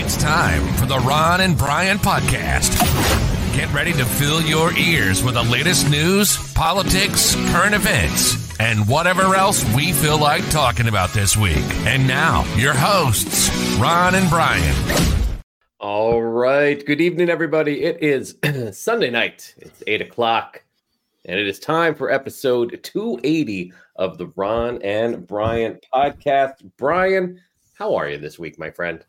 It's time for the Ron and Brian podcast. Get ready to fill your ears with the latest news, politics, current events, and whatever else we feel like talking about this week. And now, your hosts, Ron and Brian. All right. Good evening, everybody. It is Sunday night. It's eight o'clock, and it is time for episode 280 of the Ron and Brian podcast. Brian, how are you this week, my friend?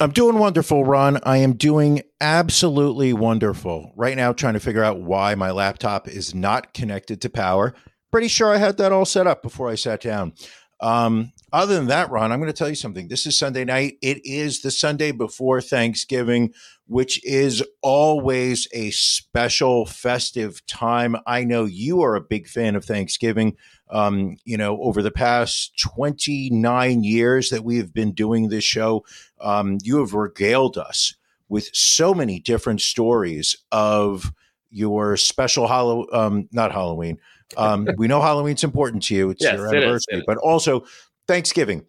I'm doing wonderful, Ron. I am doing absolutely wonderful. Right now, trying to figure out why my laptop is not connected to power. Pretty sure I had that all set up before I sat down. Um, other than that, Ron, I'm going to tell you something. This is Sunday night. It is the Sunday before Thanksgiving, which is always a special festive time. I know you are a big fan of Thanksgiving. Um, you know, over the past 29 years that we have been doing this show, um, you have regaled us with so many different stories of your special Halloween, um, not Halloween. Um, we know Halloween's important to you. It's Yes, your it is, anniversary, it is. but also Thanksgiving.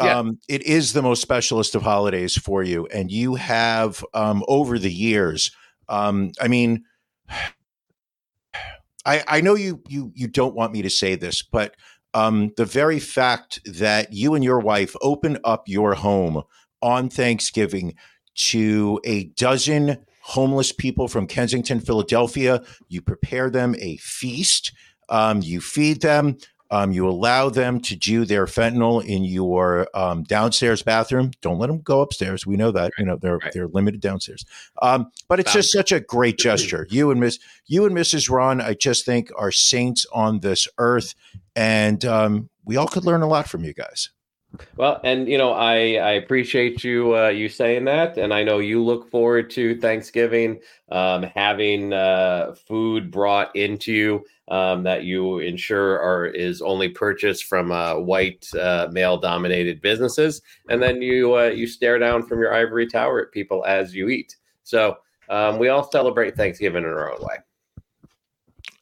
Yeah. Um, it is the most specialist of holidays for you. And you have, um, over the years, um, I mean, I, I know you, you, you don't want me to say this, but um, the very fact that you and your wife open up your home on Thanksgiving to a dozen homeless people from Kensington, Philadelphia, you prepare them a feast, um, you feed them, um, you allow them to do their fentanyl in your um, downstairs bathroom. Don't let them go upstairs. We know that. You know they're Right. they're limited downstairs. Um, but it's Bound. just such a great gesture. You and Miss you and Mrs. Ron, I just think are saints on this earth, and um, we all could learn a lot from you guys. Well, and you know, I I appreciate you uh, you saying that, and I know you look forward to Thanksgiving, um, having uh, food brought into you um, that you ensure are is only purchased from uh, white uh, male dominated businesses, and then you uh, you stare down from your ivory tower at people as you eat. So um, we all celebrate Thanksgiving in our own way.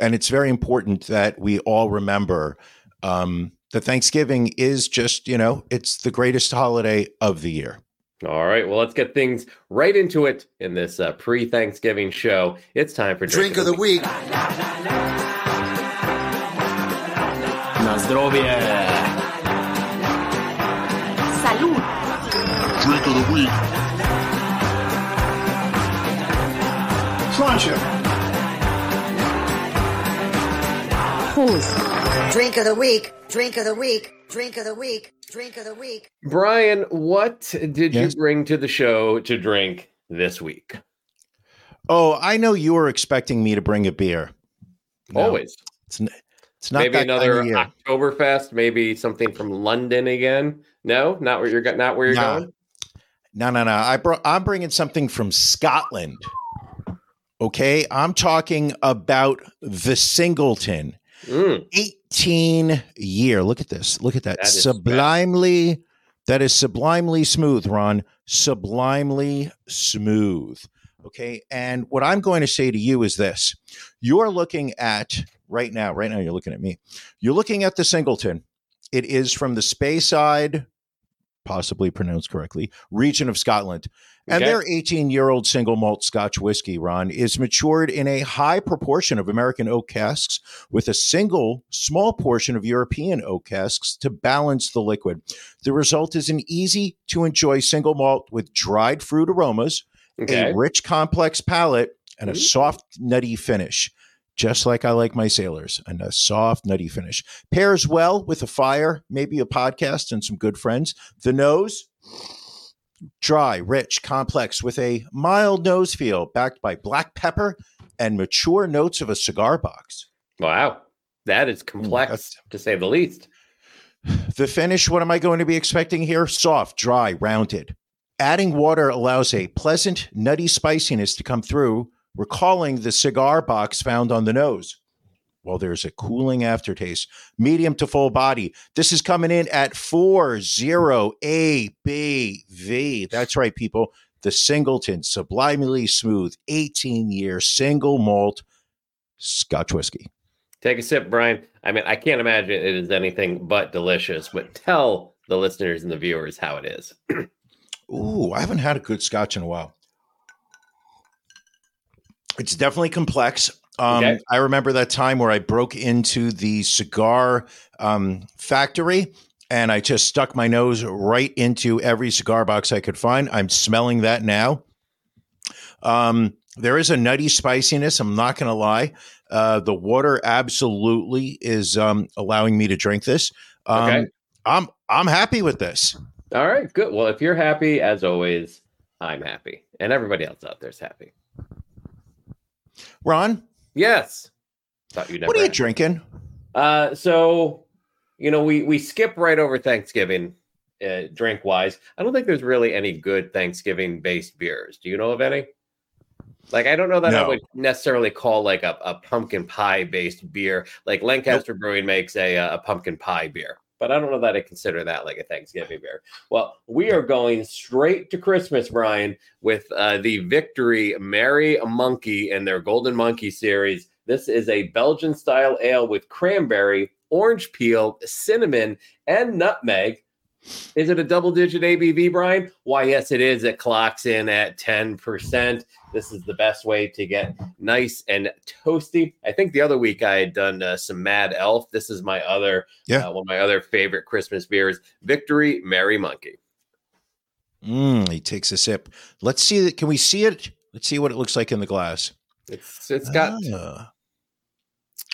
and it's very important that we all remember um, that Thanksgiving is just you know it's the greatest holiday of the year. All right, well, let's get things right into it in this uh, pre-Thanksgiving show. It's time for Drink of the week. Na! Salud. Drink of the week. Prost. Drink of the week. Drink of the week. Drink of the week. Drink of the week. Brian, what did Yes? you bring to the show to drink this week? Oh, I know you were expecting me to bring a beer. No, Always. it's, it's not maybe that another kind of. Oktoberfest, maybe something from London again. No, not where you're not where you're Nah. going. No, no, no. I brought. I'm bringing something from Scotland. Okay, I'm talking about the Singleton. Mm, 18 year. Look at this. Look at that. That sublimely. That is sublimely smooth, Ron. Sublimely smooth. Okay. And what I'm going to say to you is this you're looking at right now, right now, you're looking at me. You're looking at the Singleton. It is from the Speyside, possibly pronounced correctly, region of Scotland. And Okay. their 18 year old single malt Scotch whiskey, Ron, is matured in a high proportion of American oak casks with a single small portion of European oak casks to balance the liquid. The result is an easy to enjoy single malt with dried fruit aromas, okay. a rich, complex palate, and a Ooh. soft, nutty finish. Just like I like my sailors, and a soft, nutty finish. Pairs well with a fire, maybe a podcast, and some good friends. The nose, dry, rich, complex, with a mild nose feel, backed by black pepper and mature notes of a cigar box. Wow, that is hmm, complex that's- to say the least. The finish, what am I going to be expecting here? Soft, dry, rounded. Adding water allows a pleasant, nutty spiciness to come through, recalling the cigar box found on the nose. While there's a cooling aftertaste, medium to full body. This is coming in at 40 ABV. That's right, people. The Singleton, sublimely smooth, 18 year single malt Scotch whiskey. Take a sip, Brian. I mean, I can't imagine it is anything but delicious, but tell the listeners and the viewers how it is. Ooh, I haven't had a good scotch in a while. It's definitely complex. Um, Okay. I remember that time where I broke into the cigar um, factory and I just stuck my nose right into every cigar box I could find. I'm smelling that now. Um, there is a nutty spiciness. I'm not going to lie. Uh, the water absolutely is um, allowing me to drink this. Um, Okay. I'm I'm happy with this. All right, good. Well, if you're happy, as always, I'm happy, and everybody else out there's happy. Ron, Yes. Thought you never. what are you asked. drinking? Uh, so you know, we we skip right over Thanksgiving, uh, drink wise. I don't think there's really any good Thanksgiving based beers. Do you know of any? Like, I don't know that I would necessarily call like a, a pumpkin pie based beer. Like Lancaster Brewing makes a uh, a pumpkin pie beer, but I don't know that I consider that like a Thanksgiving beer. Well, we are going straight to Christmas, Brian, with uh, the Victory Merry Monkey and their Golden Monkey series. This is a Belgian style ale with cranberry, orange peel, cinnamon, and nutmeg. Is it a double digit ABV, Brian? Why, yes, it is. It clocks in at 10%. This is the best way to get nice and toasty. I think the other week I had done uh, some Mad Elf. This is my other, Yeah. uh, one of my other favorite Christmas beers, Victory Merry Monkey. Mm, he takes a sip. Let's see. Can we see it? Let's see what it looks like in the glass. It's it's got Ah.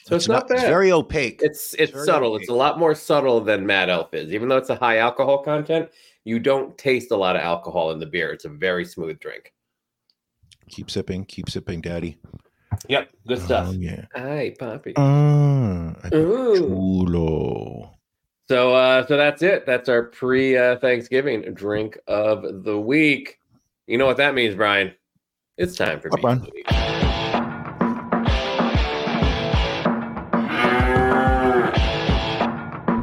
so it's, not, It's very opaque. It's it's very subtle. opaque. It's a lot more subtle than Mad Elf is. Even though it's a high alcohol content, you don't taste a lot of alcohol in the beer. It's a very smooth drink. Keep sipping. Keep sipping, Daddy. Yep, good stuff. Oh yeah. Hi, Poppy. Ah, Ooh. chulo. So uh so that's it. That's our pre uh, Thanksgiving drink of the week. You know what that means, Brian? It's time for What, beef Brian?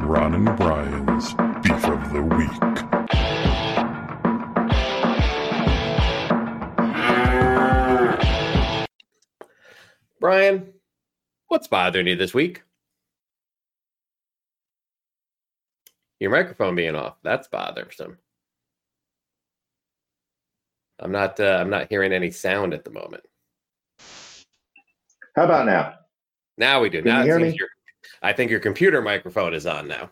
Ron and Brian's Brian, what's bothering you this week? Your microphone being off. That's bothersome. I'm not uh, I'm not hearing any sound at the moment. How about now? Now we do. Can you now it hear me? your I think your computer microphone is on now.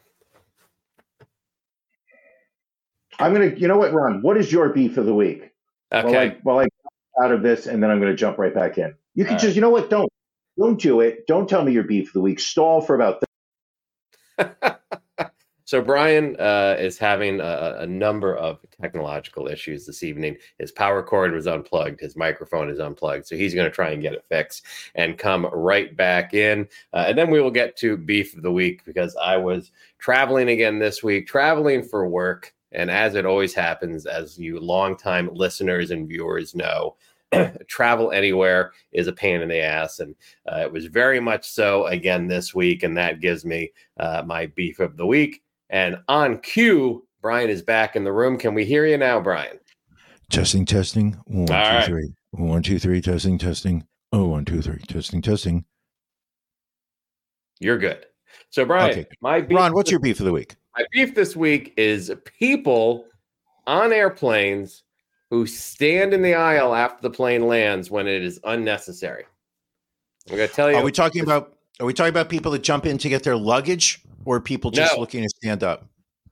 I'm gonna. You know what, Ron? What is your beef of the week? Okay. Well, I, well, I out of this, and then I'm gonna jump right back in. You can All just. You know what? Don't. Don't do it. Don't tell me your beef of the week. Stall for about. so Brian uh, is having a, a number of technological issues this evening. His power cord was unplugged. His microphone is unplugged. So he's going to try and get it fixed and come right back in. Uh, and then we will get to beef of the week because I was traveling again this week, traveling for work. And as it always happens, as you longtime listeners and viewers know, travel anywhere is a pain in the ass. And uh, it was very much so again this week. And that gives me uh, my beef of the week. And on cue, Brian is back in the room. Can we hear you now, Brian? Testing, testing. One, two, right. three. One, two, three. Testing, testing. Oh, one, two, three. Testing, testing. You're good. So, Brian, Okay. my beef, Ron, what's your beef of the week? my beef this week is people on airplanes who stand in the aisle after the plane lands when it is unnecessary. I'm going to tell you. Are we talking about? Are we talking about people that jump in to get their luggage, or people just No. looking to stand up?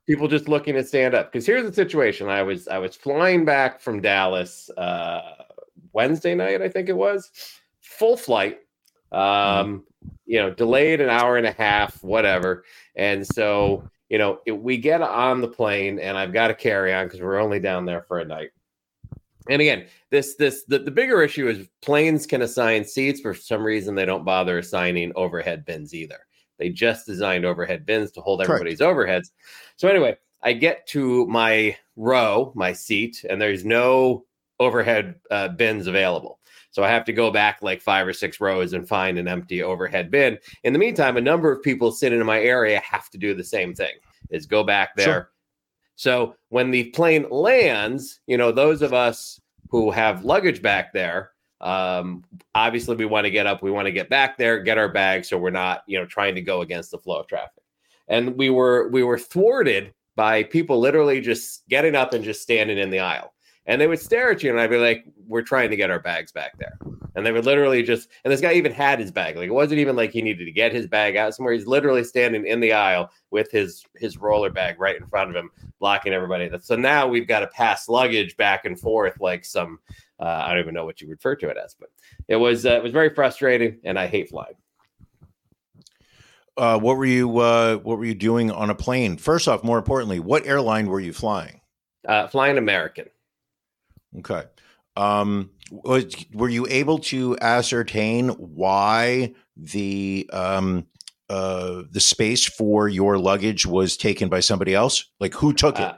people just looking to stand up because here's the situation i was i was flying back from dallas uh wednesday night i think it was full flight um you know delayed an hour and a half whatever and so you know we get on the plane and i've got to carry on because we're only down there for a night and again this this the, the bigger issue is planes can assign seats for some reason they don't bother assigning overhead bins either they just designed overhead bins to hold Correct. everybody's overheads so anyway, I get to my row, my seat, and there's no overhead uh, bins available. So I have to go back like five or six rows and find an empty overhead bin. In the meantime, a number of people sitting in my area have to do the same thing: is go back there. Sure. So when the plane lands, you know, those of us who have luggage back there, um, obviously we want to get up, we want to get back there, get our bags, so we're not, you know, trying to go against the flow of traffic and we were we were thwarted by people literally just getting up and just standing in the aisle. And they would stare at you, and I'd be like, "We're trying to get our bags back there." And they would literally just, and this guy even had his bag. Like it wasn't even like he needed to get his bag out somewhere. He's literally standing in the aisle with his his roller bag right in front of him, blocking everybody. So now we've got to pass luggage back and forth like some, uh, I don't even know what you refer to it as, but it was uh, it was very frustrating, and I hate flying. Uh, what were you uh, What were you doing on a plane? First off, more importantly, what airline were you flying? Uh, flying American. Okay. Um, was, were you able to ascertain why the um, uh, the space for your luggage was taken by somebody else? Like who took it? Uh,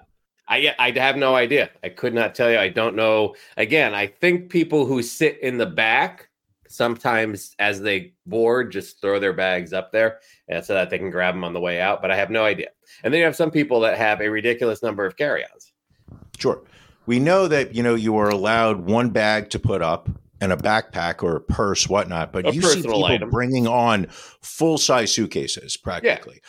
I I have no idea. I could not tell you. I don't know. Again, I think people who sit in the back sometimes as they board just throw their bags up there and so that they can grab them on the way out but i have no idea and then you have some people that have a ridiculous number of carry-ons Sure. We know that you know you are allowed one bag to put up and a backpack or a purse, whatnot. But A you see people item. bringing on full size suitcases, practically.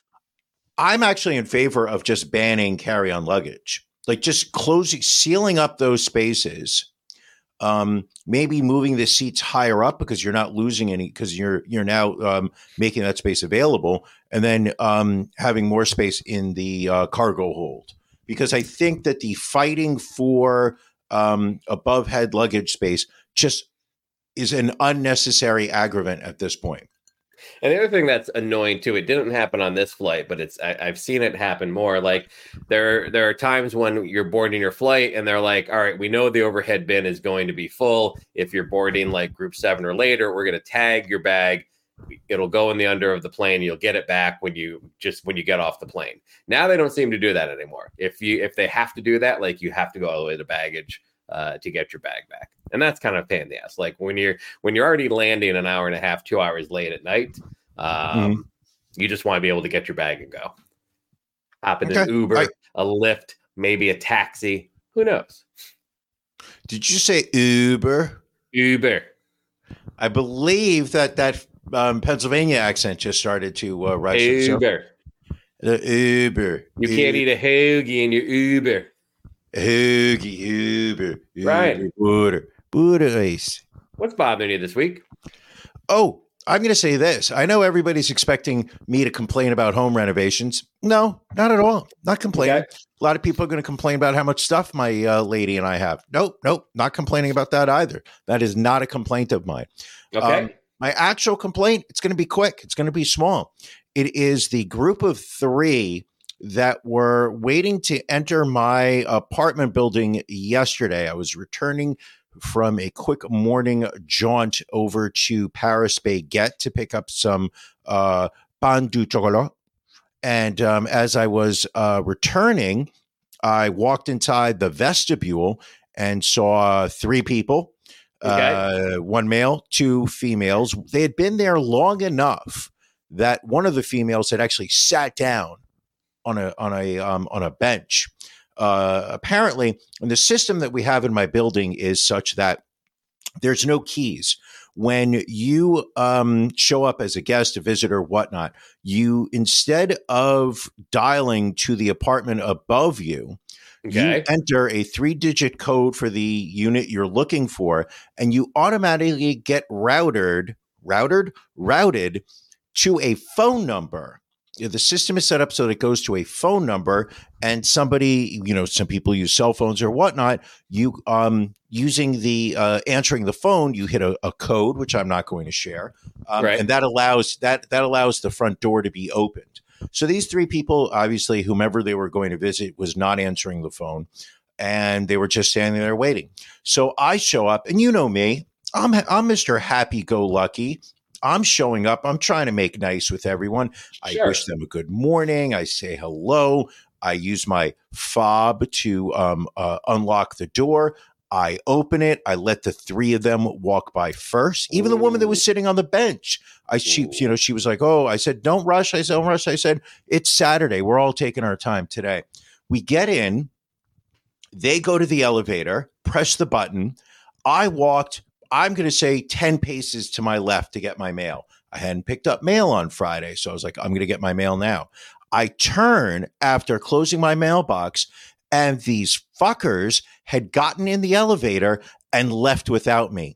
I'm actually in favor of just banning carry on luggage, like just closing, sealing up those spaces. Um, maybe moving the seats higher up because you're not losing any because you're you're now um, making that space available, and then um, having more space in the uh, cargo hold because I think that the fighting for um, above head luggage space just is an unnecessary aggravant at this point. and the other thing that's annoying too it didn't happen on this flight but it's I, i've seen it happen more like there there are times when you're boarding your flight and they're like all right we know the overhead bin is going to be full if you're boarding like group seven or later we're going to tag your bag it'll go in the under of the plane you'll get it back when you just when you get off the plane. Now they don't seem to do that anymore. If you if they have to do that like you have to go all the way to baggage uh, to get your bag back. And that's kind of a pain in the ass. Like when you're when you're already landing an hour and a half two hours late at night um, you just want to be able to get your bag and go. Hop in an uber I- a lyft maybe a taxi. Who knows? Did you say Uber? uber. I believe that that um, Pennsylvania accent just started to uh, rise. to the surface. uber The Uber. you can't eat a hoagie in your uber Hoogie, Uber. Right. Uber, Butter. Butter ice. what's bothering you this week Oh, I'm going to say this. I know everybody's expecting me to complain about home renovations. No, not at all. Not complaining. Okay. A lot of people are going to complain about how much stuff my uh, lady and I have. Nope, nope, not complaining about that either. That is not a complaint of mine. okay Um, my actual complaint, it's going to be quick. It's going to be small. It is the group of three that were waiting to enter my apartment building yesterday. I was returning from a quick morning jaunt over to Paris Baguette to pick up some uh, pain du chocolat. And um, as I was uh, returning, I walked inside the vestibule and saw three people Okay. uh, one male, two females. They had been there long enough that one of the females had actually sat down on a on a um, on a bench. Uh, apparently, and the system that we have in my building is such that there's no keys. When you um, show up as a guest, a visitor, whatnot, you instead of dialing to the apartment above you, okay you enter a three digit code for the unit you're looking for, and you automatically get routed, routed, routed to a phone number. The system is set up so that it goes to a phone number, and somebody, you know, some people use cell phones or whatnot. You, um, using the uh, answering the phone, you hit a, a code, which I'm not going to share, um, Right. and that allows that that allows the front door to be opened. So these three people, obviously, whomever they were going to visit was not answering the phone, and they were just standing there waiting. So I show up, and you know me, I'm I'm Mr. Happy Go Lucky. I'm showing up. I'm trying to make nice with everyone. I wish them a good morning. I say hello. I use my fob to um, uh, unlock the door. I open it. I let the three of them walk by first. Even the woman that was sitting on the bench. I she you know she was like, "Oh," I said, "Don't rush." I said, "Don't rush." I said, "It's Saturday. We're all taking our time today." We get in. They go to the elevator, press the button. I walked, I'm going to say 10 paces to my left to get my mail. I hadn't picked up mail on Friday. So I was like, I'm going to get my mail now. I turn after closing my mailbox, and these fuckers had gotten in the elevator and left without me.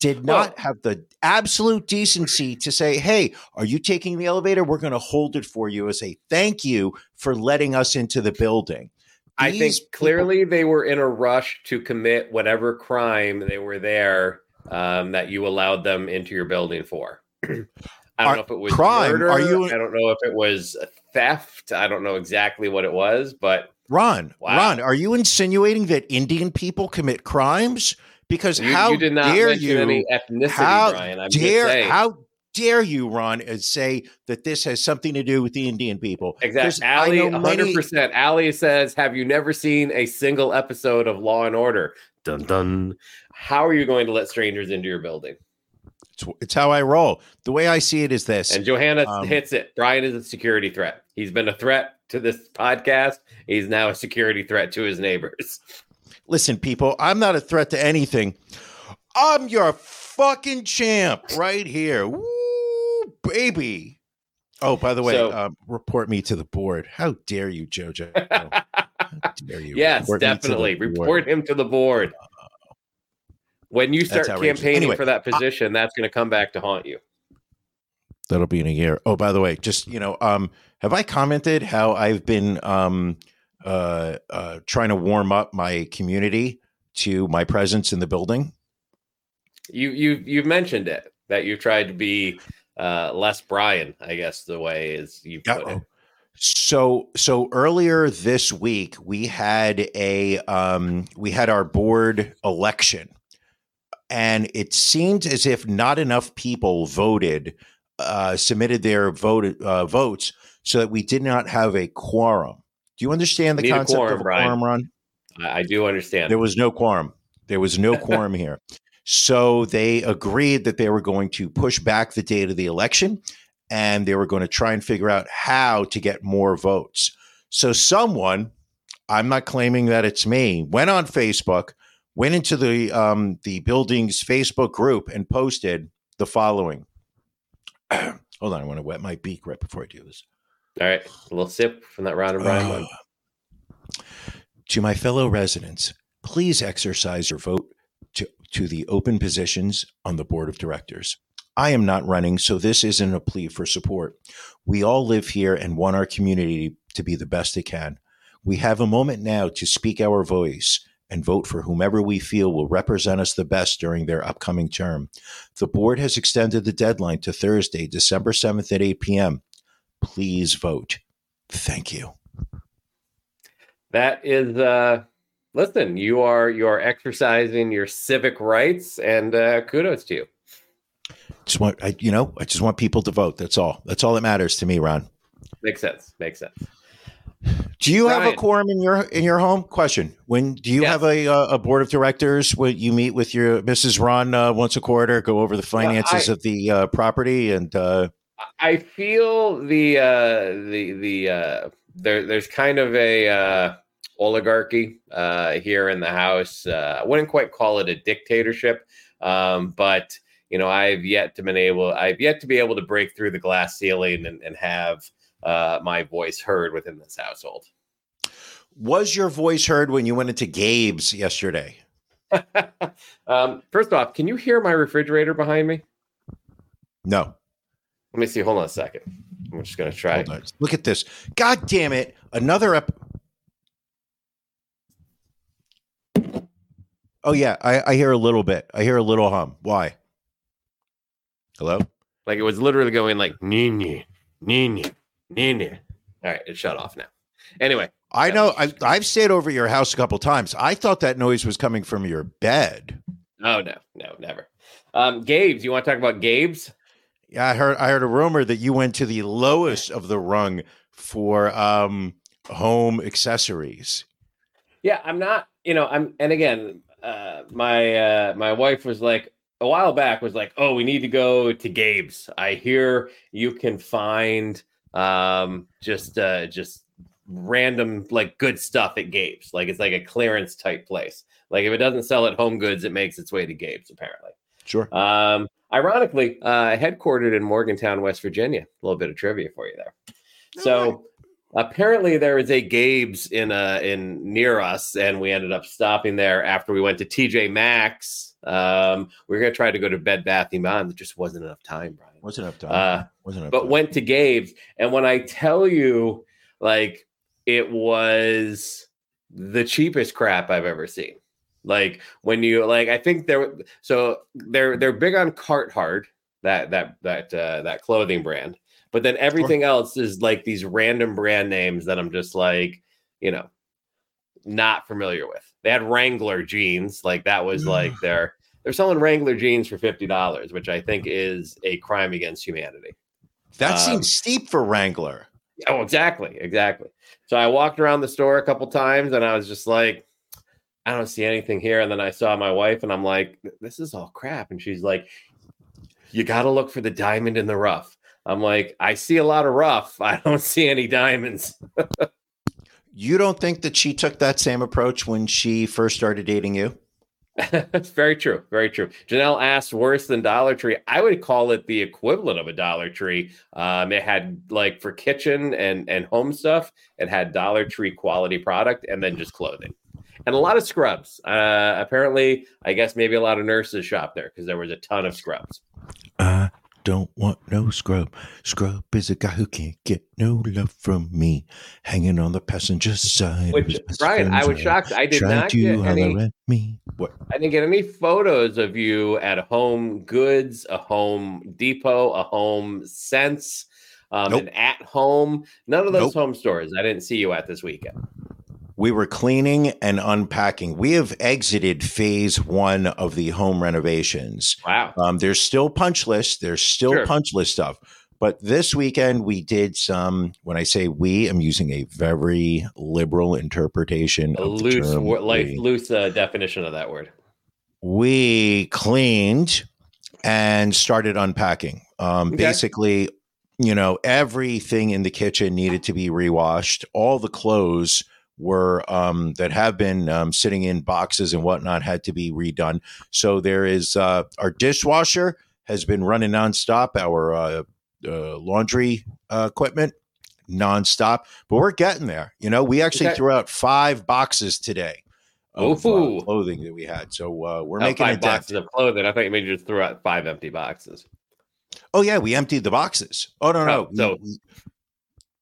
Did not Well- have the absolute decency to say, Hey, are you taking the elevator? We're going to hold it for you as a thank you for letting us into the building. I think These people- clearly they were in a rush to commit whatever crime they were there um, that you allowed them into your building for. I don't Are- know if it was crime, murder. are you- I don't know if it was theft. I don't know exactly what it was, but Ron, Wow. Ron, are you insinuating that Indian people commit crimes? Because you, how you did not dare you? any ethnicity, how Brian. I'm dare how dare you, Ron, and say that this has something to do with the Indian people? Exactly. I Ali, know many- 100%. Ali says, Have you never seen a single episode of Law and Order? Dun dun. How are you going to let strangers into your building? It's, it's how I roll. The way I see it is this. And Johanna Um, hits it. Brian is a security threat. He's been a threat to this podcast. He's now a security threat to his neighbors. Listen, people, I'm not a threat to anything. I'm your fucking champ right here. Woo, baby. Oh, by the way, So- um, report me to the board. How dare you, JoJo? How dare you? yes, report me to definitely. board. Report him to the board. When you start campaigning Anyway, for that position, that's going to come back to haunt you. That'll be in a year. Oh, by the way, just you know, um, have I commented how I've been um, uh, uh, trying to warm up my community to my presence in the building? You you you've mentioned it that you've tried to be uh, less Brian. I guess the way is you put it. Uh-oh. So so earlier this week we had a um, we had our board election, and it seemed as if not enough people voted uh, submitted their vote uh, votes, so that we did not have a quorum. Do you understand the Need a concept quorum, of a Brian. quorum, Ron? I, I do understand. There was no quorum. There was no quorum here. So they agreed that they were going to push back the date of the election and they were going to try and figure out how to get more votes. So someone, I'm not claiming that it's me, went on Facebook, went into the um, the building's Facebook group and posted the following. Hold on, I want to wet my beak right before I do this. All right, a little sip from that round and Brian one. Uh, to my fellow residents, please exercise your vote to, to the open positions on the board of directors. I am not running, so this isn't a plea for support. We all live here and want our community to be the best it can. We have a moment now to speak our voice and vote for whomever we feel will represent us the best during their upcoming term. The board has extended the deadline to Thursday, December 7th at 8 p.m. Please vote. Thank you. That is uh listen, you are you are exercising your civic rights and uh kudos to you. Just want I, you know, I just want people to vote. That's all. That's all that matters to me, Ron. Makes sense. Makes sense. Do you have a quorum in your in your home? Question: When do you Yes. have a uh, a board of directors? When you meet with your Mrs. Ron uh, once a quarter, go over the finances I- of the uh, property, and uh, I feel the uh the the uh there there's kind of a uh oligarchy uh here in the house. Uh I wouldn't quite call it a dictatorship. Um but you know, I've yet to been able I've yet to be able to break through the glass ceiling and, and have uh my voice heard within this household. was your voice heard when you went into Gabe's yesterday? um first off, can you hear my refrigerator behind me? No. Let me see. Hold on a second. I'm just gonna try. Hold on. Look at this. God damn it! Another ep. Oh yeah, I, I hear a little bit. I hear a little hum. Why? Hello. Like it was literally going like nini, nini, nini. All right, it shut off now. Anyway, I know. I, I've stayed over your house a couple times. I thought that noise was coming from your bed. oh no, no, never. Um, Gabe's, you want to talk about Gabe's? Yeah, I heard. I heard a rumor that you went to the lowest of the rung for um, home accessories. Yeah, I'm not. You know, I'm. And again, uh, my uh, my wife was like a while back was like, oh, we need to go to Gabe's. I hear you can find um just uh just random like good stuff at Gabe's. Like it's like a clearance type place. Like if it doesn't sell at Home Goods, it makes its way to Gabe's apparently. Sure. Um, ironically, uh, headquartered in Morgantown, West Virginia. A little bit of trivia for you there. So apparently there is a Gabe's in uh in near us, and we ended up stopping there after we went to TJ Maxx. Um, we were gonna try to go to Bed Bath and Beyond. There just wasn't enough time, Brian. Wasn't enough time. Uh, Wasn't enough but went to Gabe's, and when I tell you, like, it was the cheapest crap I've ever seen. Like when you like, I think they're so they're they're big on Carhartt, that that that uh, that clothing brand, but then everything else is like these random brand names that I'm just like, you know, not familiar with. They had Wrangler jeans, like that was like their they're selling Wrangler jeans for fifty dollars, which I think is a crime against humanity. that um, seems steep for Wrangler. Oh, exactly, exactly. So I walked around the store a couple times, and I was just like, I don't see anything here. And then I saw my wife, and I'm like, this is all crap. And she's like, you got to look for the diamond in the rough. I'm like, I see a lot of rough. I don't see any diamonds. You don't think that she took that same approach when she first started dating you? That's very true. Very true. Janelle asked worse than Dollar Tree. I would call it the equivalent of a Dollar Tree. Um, it had like for kitchen and and home stuff. It had Dollar Tree quality product and then just clothing and a lot of scrubs. Uh, apparently, I guess maybe a lot of nurses shop there because there was a ton of scrubs. I don't want no scrub. Scrub is a guy who can't get no love from me. Hanging on the passenger side. Which Brian, I was shocked. I did not get any. me. What? I didn't get any photos of you at Home Goods, a Home Depot, a Home Sense, um, Nope. an At Home. None of those Nope. home stores. I didn't see you at this weekend. We were cleaning and unpacking. We have exited phase one of the home renovations. Wow. Um, there's still punch list. There's still Sure. punch list stuff. But this weekend we did some. When I say we, I'm using a very liberal interpretation A of the loose, term wo- like loose uh, definition of that word. we cleaned and started unpacking. Um, Okay. Basically, you know, everything in the kitchen needed to be rewashed. All the clothes were um, that have been um, sitting in boxes and whatnot had to be redone. So there is uh, our dishwasher has been running nonstop. Our uh, uh, laundry uh, equipment nonstop, but we're getting there. You know, we actually Okay. threw out five boxes today of uh, clothing that we had. So uh, we're Oh, making a five boxes of clothing. I thought you maybe just threw out five empty boxes. Oh yeah, we emptied the boxes. Oh no, no, Oh, so- we-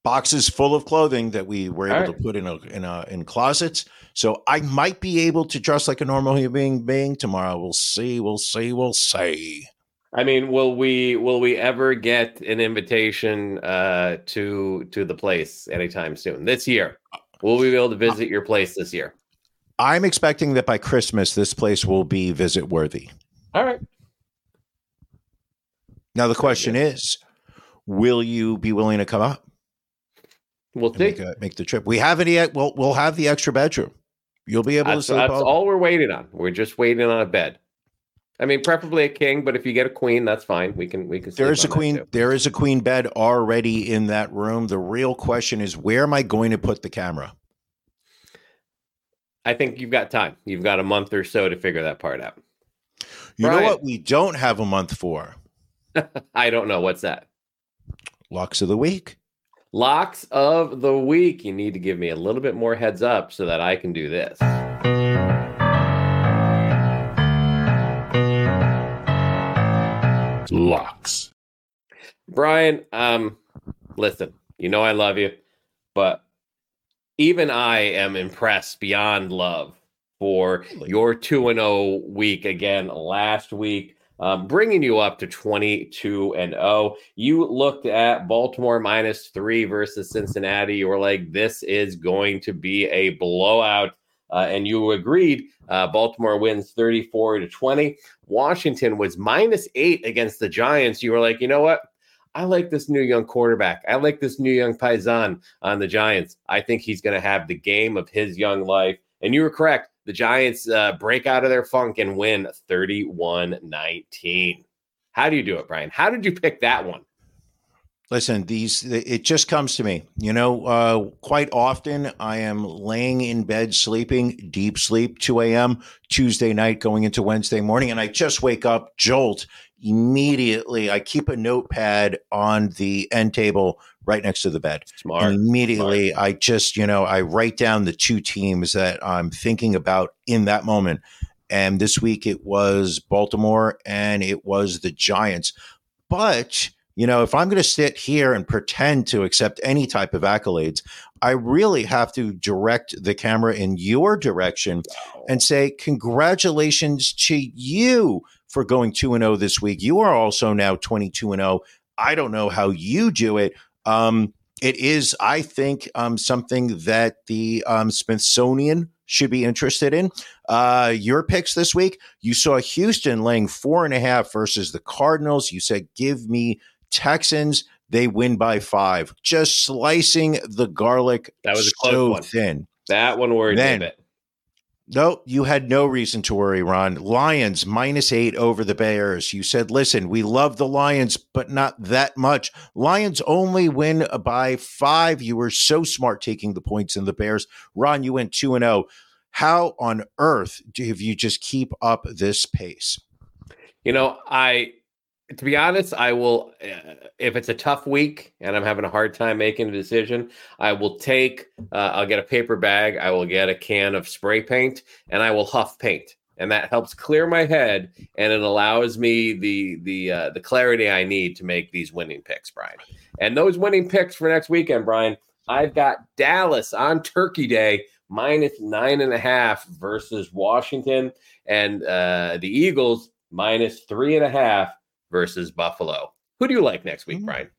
boxes full of clothing that we were able All to put in a, in a, in closets. So I might be able to dress like a normal human being tomorrow. We'll see. We'll see. We'll see. I mean, will we will we ever get an invitation uh, to to the place anytime soon this year? Will we be able to visit your place this year? I'm expecting that by Christmas this place will be visit worthy. All right. Now the question is, will you be willing to come up We'll see. make, make the trip? We haven't yet. We'll we'll have the extra bedroom. You'll be able That's, to sleep. that's over. all we're waiting on. We're just waiting on a bed. I mean, preferably a king, but if you get a queen, that's fine. We can we can. There sleep is a queen. There is a queen bed already in that room. The real question is, where am I going to put the camera? I think you've got time. You've got a month or so to figure that part out. You Brian. know what? We don't have a month for I don't know what's that. locks of the week. Locks of the week. You need to give me a little bit more heads up so that I can do this. Locks. Brian, um, listen, you know I love you, but even I am impressed beyond love for your 2 and 0 week again last week, um, bringing you up to 22 and 0. You looked at Baltimore minus three versus Cincinnati. You were like, this is going to be a blowout. Uh, and you agreed. Uh, Baltimore wins 34 to 20. Washington was minus eight against the Giants. You were like, you know what? I like this new young quarterback. I like this new young Paisan on the Giants. I think he's going to have the game of his young life. And you were correct. The Giants uh, break out of their funk and win 31 19. How do you do it, Brian? How did you pick that one? Listen, these it just comes to me. You know, uh, quite often I am laying in bed sleeping, deep sleep, 2 a.m. Tuesday night going into Wednesday morning, and I just wake up, jolt immediately. I keep a notepad on the end table right next to the bed. Smart. And immediately Smart. I just, you know, I write down the two teams that I'm thinking about in that moment. And this week it was Baltimore and it was the Giants. But, you know, if I'm going to sit here and pretend to accept any type of accolades, I really have to direct the camera in your direction and say, congratulations to you for going 2 and 0 this week. You are also now 22 and 0. I don't know how you do it. Um, it is, I think, um, something that the um, Smithsonian should be interested in. Uh, your picks this week, you saw Houston laying four and a half versus the Cardinals. You said, give me Texans. They win by five. Just slicing the garlic That was a close so one. thin. That one worried Then- me a bit. No, you had no reason to worry, Ron. Lions minus eight over the Bears. You said, listen, we love the Lions, but not that much. Lions only win by five. You were so smart taking the points in the Bears. Ron, you went 2 and 0. How on earth do you just keep up this pace? You know, I to be honest, I will uh, if it's a tough week and I'm having a hard time making a decision, I will take uh, I'll get a paper bag, I will get a can of spray paint and I will huff paint. And that helps clear my head and it allows me the the uh, the clarity I need to make these winning picks, Brian. And those winning picks for next weekend, Brian, I've got Dallas on Turkey Day minus nine and a half versus Washington, and uh, the Eagles minus three and a half versus Buffalo. Who do you like next week, Mm. Brian?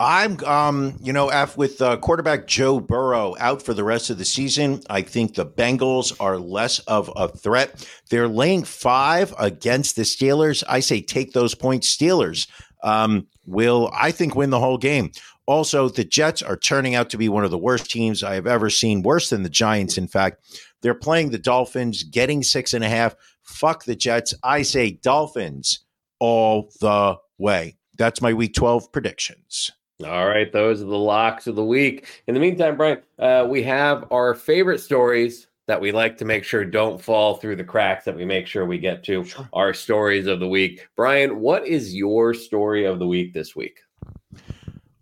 I'm, um, you know, with uh, quarterback Joe Burrow out for the rest of the season, I think the Bengals are less of a threat. They're laying five against the Steelers. I say take those points. Steelers um, will, I think, win the whole game. Also, the Jets are turning out to be one of the worst teams I have ever seen, worse than the Giants, in fact. They're playing the Dolphins, getting six and a half. Fuck the Jets. I say Dolphins all the way. That's my week 12 predictions. All right, those are the locks of the week. In the meantime, Brian, uh, we have our favorite stories that we like to make sure don't fall through the cracks that we make sure we get to our stories of the week. Brian, what is your story of the week this week?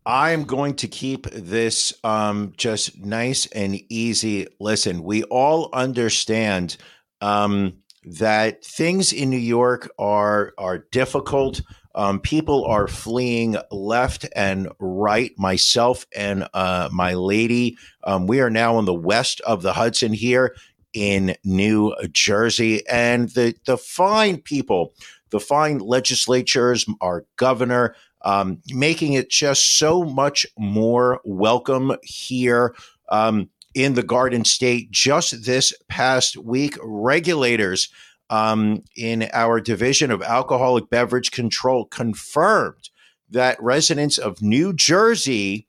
I'm going to keep this um, just nice and easy. Listen, we all understand um, that things in New York are are difficult. Um, people are fleeing left and right. Myself and uh, my lady, um, we are now on the west of the Hudson here in New Jersey, and the the fine people, the fine legislatures, our governor um, making it just so much more welcome here um, in the Garden State. Just this past week, regulators um, in our division of alcoholic beverage control confirmed that residents of New Jersey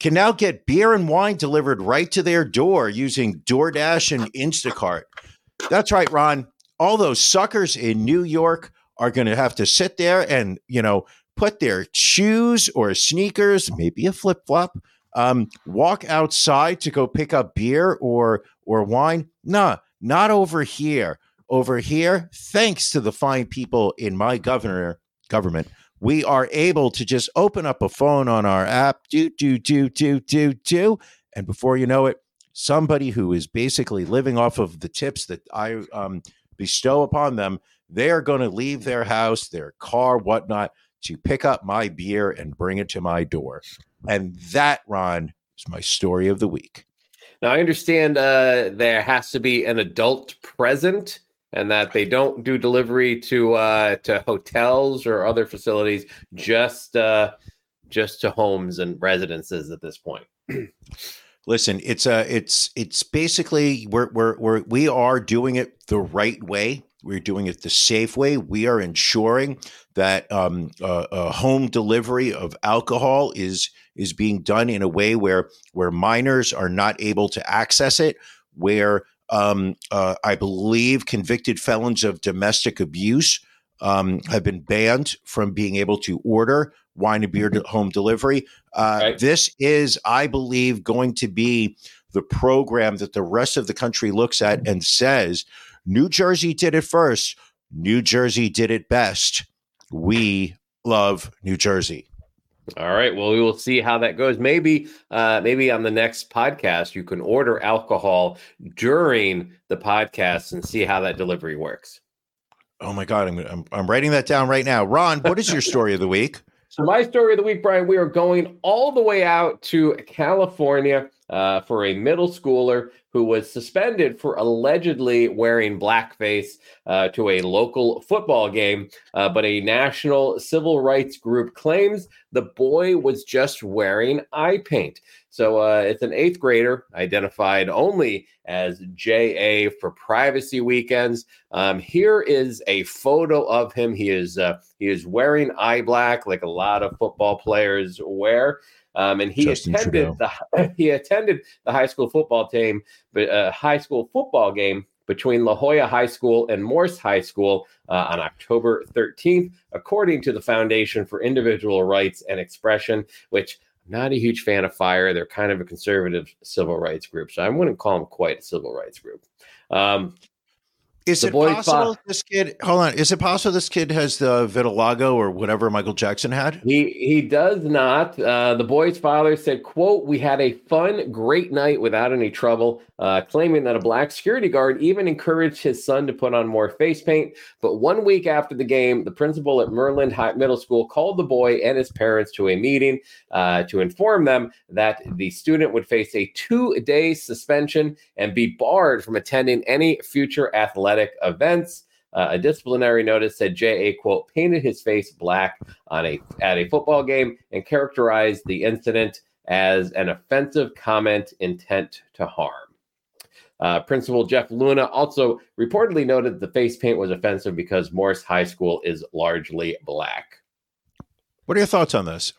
can now get beer and wine delivered right to their door using DoorDash and Instacart. That's right, Ron. All those suckers in New York are going to have to sit there and, you know, put their shoes or sneakers, maybe a flip flop, um, walk outside to go pick up beer or or wine. Nah, not over here. Over here, thanks to the fine people in my governor government, we are able to just open up a phone on our app, do do do do do do, and before you know it, somebody who is basically living off of the tips that I um, bestow upon them, they are going to leave their house, their car, whatnot to pick up my beer and bring it to my door. And that, Ron, is my story of the week. Now, I understand uh, there has to be an adult present and that they don't do delivery to uh, to hotels or other facilities, just uh, just to homes and residences at this point. Listen, it's a it's it's basically we're we're, we're we are doing it the right way. We're doing it the safe way. We are ensuring that um, uh, uh, home delivery of alcohol is is being done in a way where where minors are not able to access it, where um, uh, I believe convicted felons of domestic abuse um, have been banned from being able to order wine and beer to home delivery. Uh, Right. This is, I believe, going to be the program that the rest of the country looks at and says, New Jersey did it first. New Jersey did it best. We love New Jersey. All right. Well, we will see how that goes. Maybe, uh, maybe on the next podcast, you can order alcohol during the podcast and see how that delivery works. Oh my God, I'm, I'm, I'm writing that down right now. Ron, what is your story of the week? So, my story of the week, Brian, we are going all the way out to California uh, for a middle schooler who was suspended for allegedly wearing blackface uh, to a local football game. Uh, but a national civil rights group claims the boy was just wearing eye paint. So uh, it's an eighth grader identified only as JA for privacy weekends. Um, here is a photo of him. He is uh, he is wearing eye black like a lot of football players wear. Um, and he Justin attended the he attended the high school football team, but uh, high school football game between La Jolla High School and Morse High School uh, on October 13th, according to the Foundation for Individual Rights and Expression, which I'm not a huge fan of Fire. They're kind of a conservative civil rights group, so I wouldn't call them quite a civil rights group. Um, Is The it possible fa- this kid? Hold on. Is it possible this kid has the vitiligo or whatever Michael Jackson had? He he does not. Uh, the boy's father said, "quote We had a fun, great night without any trouble." Uh, claiming that a black security guard even encouraged his son to put on more face paint. But one week after the game, the principal at Merlin High Middle School called the boy and his parents to a meeting uh, to inform them that the student would face a two-day suspension and be barred from attending any future athletic events. Uh, a disciplinary notice said J.A. quote painted his face black on a at a football game and characterized the incident as an offensive comment intent to harm. Uh, Principal Jeff Luna also reportedly noted the face paint was offensive because Morris High School is largely black. What are your thoughts on this?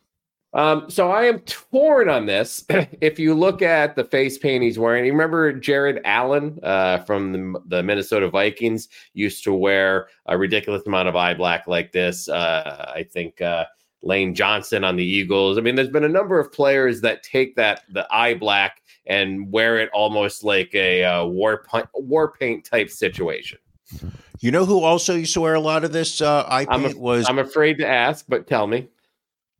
Um, so I am torn on this. if you look at the face paint he's wearing, you remember Jared Allen uh, from the, the Minnesota Vikings used to wear a ridiculous amount of eye black like this. Uh, I think uh, Lane Johnson on the Eagles. I mean, there's been a number of players that take that the eye black and wear it almost like a uh, war pi- war paint type situation. You know who also used to wear a lot of this uh, eye I'm paint a- was I'm afraid to ask, but tell me.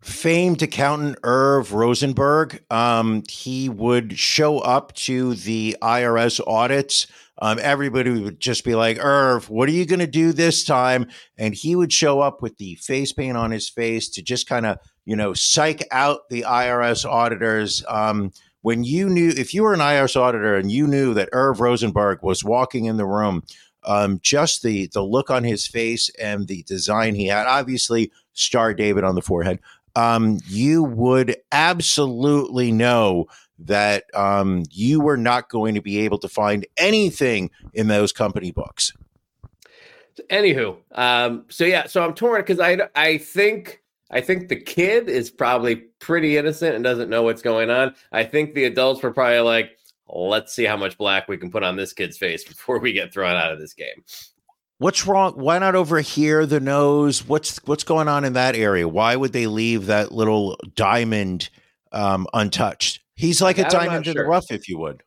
Famed accountant Irv Rosenberg. Um, he would show up to the IRS audits. Um, everybody would just be like, Irv, what are you going to do this time? And he would show up with the face paint on his face to just kind of, you know, psych out the IRS auditors. Um, when you knew, if you were an IRS auditor and you knew that Irv Rosenberg was walking in the room, um, just the the look on his face and the design he had, obviously, Star David on the forehead um, you would absolutely know that um, you were not going to be able to find anything in those company books. Anywho, um, so yeah, so I'm torn because I I think I think the kid is probably pretty innocent and doesn't know what's going on. I think the adults were probably like, let's see how much black we can put on this kid's face before we get thrown out of this game. What's wrong? Why not over here, the nose? What's what's going on in that area? Why would they leave that little diamond um, untouched? He's like a I'm diamond in the rough, if you would.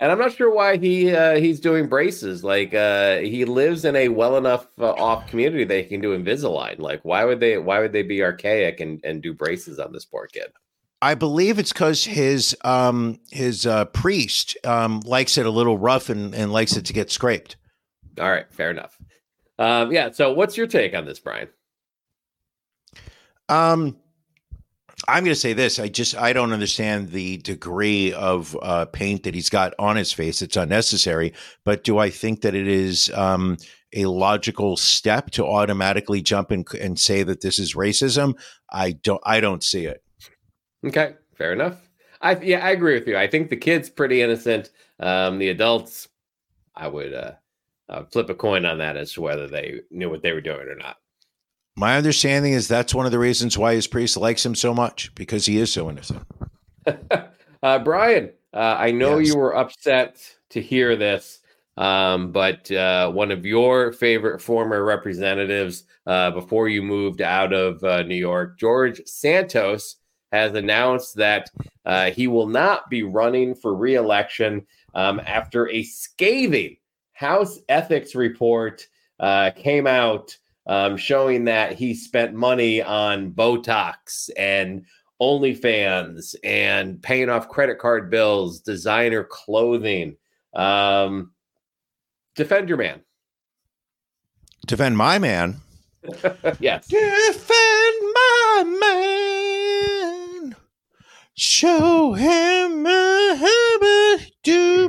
And I'm not sure why he uh, he's doing braces. Like uh, he lives in a well enough uh, off community that he can do Invisalign. Like why would they why would they be archaic and, and do braces on this poor kid? I believe it's because his um, his uh, priest um, likes it a little rough and, and likes it to get scraped. All right, fair enough. Um, yeah. So what's your take on this, Brian? Um, I'm going to say this. I just I don't understand the degree of uh, paint that he's got on his face. It's unnecessary. But do I think that it is um, a logical step to automatically jump and, and say that this is racism? I don't. I don't see it. Okay, fair enough. I yeah, I agree with you. I think the kid's pretty innocent. Um, the adults, I would uh, uh, flip a coin on that as to whether they knew what they were doing or not. My understanding is that's one of the reasons why his priest likes him so much because he is so innocent. uh, Brian, uh, I know Yes. you were upset to hear this. Um, but uh, one of your favorite former representatives uh, before you moved out of uh, New York, George Santos, has announced that uh, he will not be running for reelection um, after a scathing House ethics report uh, came out um, showing that he spent money on Botox and OnlyFans and paying off credit card bills, designer clothing. Um, defend your man. Defend my man. yes. Defend my man. Show him a do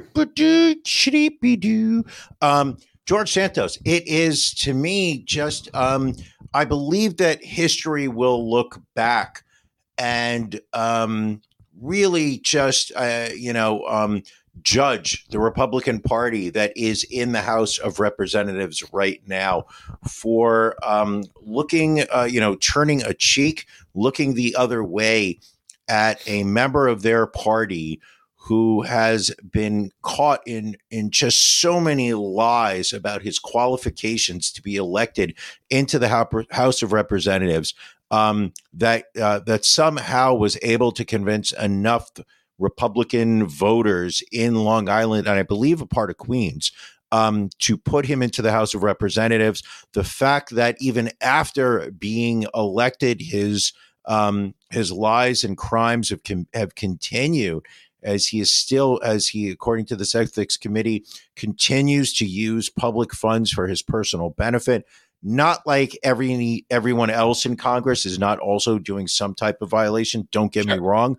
Um, George Santos. It is to me just. Um, I believe that history will look back and um, really just uh, you know um, judge the Republican Party that is in the House of Representatives right now for um, looking, uh, you know, turning a cheek, looking the other way at a member of their party who has been caught in in just so many lies about his qualifications to be elected into the House of Representatives um, that uh, that somehow was able to convince enough Republican voters in Long Island and I believe a part of Queens um, to put him into the House of Representatives. The fact that even after being elected, his um, his lies and crimes have have continued as he is still, as he, according to the ethics committee, continues to use public funds for his personal benefit. Not like every everyone else in Congress is not also doing some type of violation. Don't get sure. me wrong,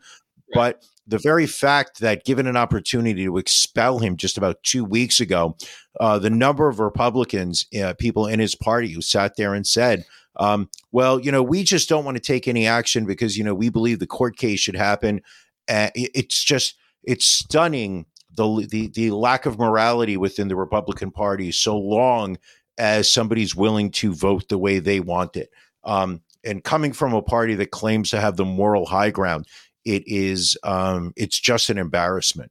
but the very fact that given an opportunity to expel him just about two weeks ago, uh, the number of Republicans, uh, people in his party who sat there and said, um, well, you know, we just don't want to take any action because, you know, we believe the court case should happen uh, it's just it's stunning the, the the lack of morality within the Republican Party so long as somebody's willing to vote the way they want it. Um, and coming from a party that claims to have the moral high ground, it is um, it's just an embarrassment.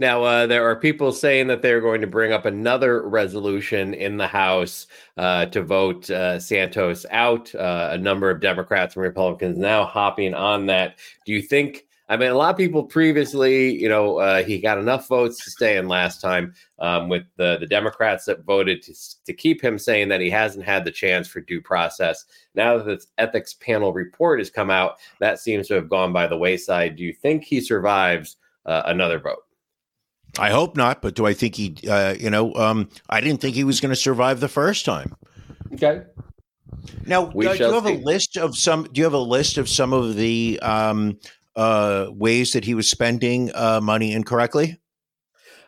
Now, uh, there are people saying that they're going to bring up another resolution in the House uh, to vote uh, Santos out. Uh, a number of Democrats and Republicans now hopping on that. Do you think I mean, a lot of people previously, you know, uh, he got enough votes to stay in last time um, with the, the Democrats that voted to, to keep him saying that he hasn't had the chance for due process. Now that the ethics panel report has come out, that seems to have gone by the wayside. Do you think he survives uh, another vote? I hope not, but do I think he, uh, you know, um, I didn't think he was going to survive the first time. Okay. Now, uh, do you have see. a list of some? Do you have a list of some of the um, uh, ways that he was spending uh, money incorrectly?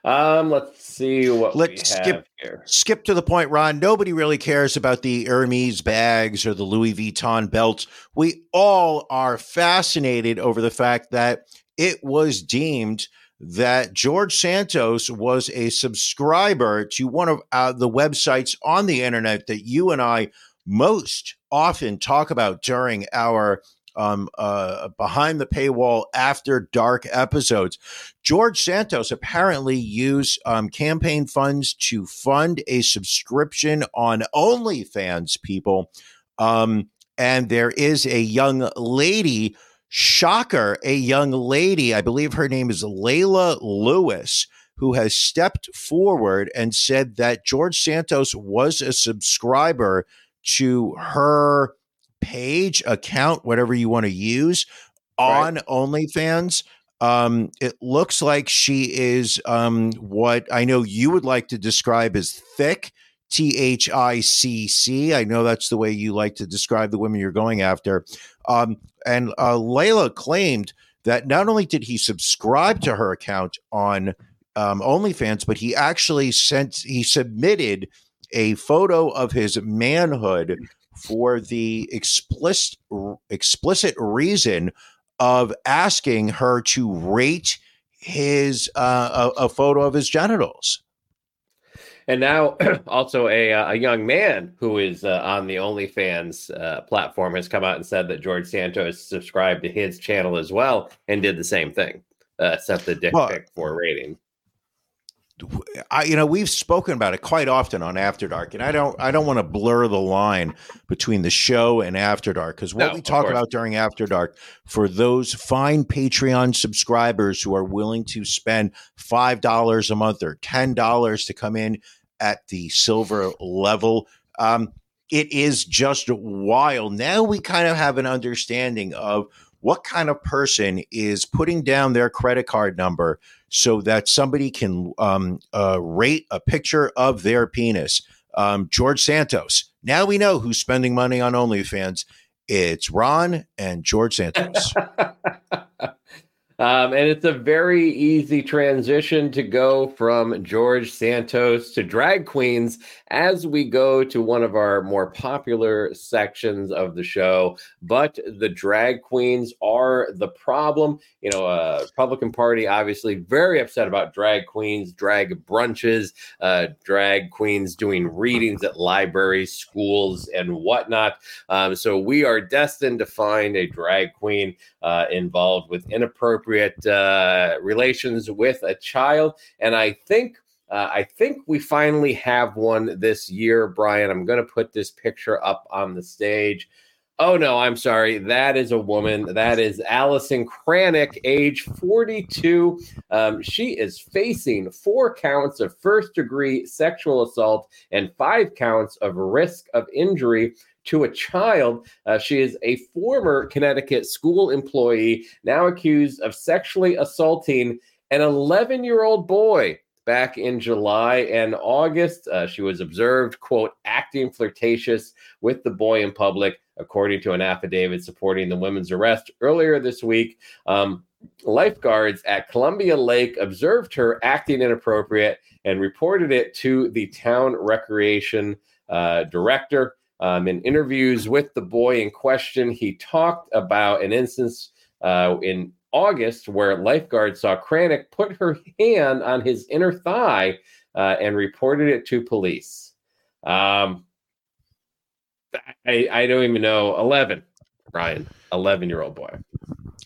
Um, let's see what let's skip here. skip to the point, Ron. Nobody really cares about the Hermes bags or the Louis Vuitton belts. We all are fascinated over the fact that it was deemed that George Santos was a subscriber to one of uh, the websites on the internet that you and I most often talk about during our um, uh, behind the paywall after dark episodes. George Santos apparently used um, campaign funds to fund a subscription on OnlyFans, people. Um, and there is a young lady, shocker, a young lady, I believe her name is Layla Lewis, who has stepped forward and said that George Santos was a subscriber to her page, account, whatever you want to use on right. OnlyFans. Um, it looks like she is um, what I know you would like to describe as thick, T H I C C. I know that's the way you like to describe the women you're going after. Um, and uh, Layla claimed that not only did he subscribe to her account on um, OnlyFans, but he actually sent, he submitted a photo of his manhood for the explicit explicit reason of asking her to rate his uh, a, a, photo of his genitals. And now, also a, uh, a young man who is uh, on the OnlyFans uh, platform has come out and said that George Santos subscribed to his channel as well and did the same thing, uh, set the dick well, pic for rating. I, you know, we've spoken about it quite often on After Dark, and I don't, I don't want to blur the line between the show and After Dark because what No, we talk about during After Dark for those fine Patreon subscribers who are willing to spend five dollars a month or ten dollars to come in at the silver level, um, it is just wild. Now we kind of have an understanding of what kind of person is putting down their credit card number so that somebody can um, uh, rate a picture of their penis. Um, George Santos. Now we know who's spending money on OnlyFans. It's Ron and George Santos. Um, and it's a very easy transition to go from George Santos to drag queens as we go to one of our more popular sections of the show. But the drag queens are the problem. You know, uh, Republican Party obviously very upset about drag queens, drag brunches, uh, drag queens doing readings at libraries, schools, and whatnot. Um, so we are destined to find a drag queen uh, involved with inappropriate uh, relations with a child. And I think. Uh, I think we finally have one this year, Brian. I'm going to put this picture up on the stage. Oh no, I'm sorry. That is a woman. That is Allison Kranick, age 42. Um, she is facing four counts of first degree sexual assault and five counts of risk of injury to a child. Uh, she is a former Connecticut school employee, now accused of sexually assaulting an 11 year old boy back in July and August. Uh, she was observed, quote, acting flirtatious with the boy in public, according to an affidavit supporting the women's arrest earlier this week. Um, lifeguards at Columbia Lake observed her acting inappropriate and reported it to the town recreation uh, director. Um, in interviews with the boy in question, he talked about an instance uh, in August where lifeguards saw Kranick put her hand on his inner thigh uh, and reported it to police. Um, I, I don't even know. 11, Brian, 11 year old boy.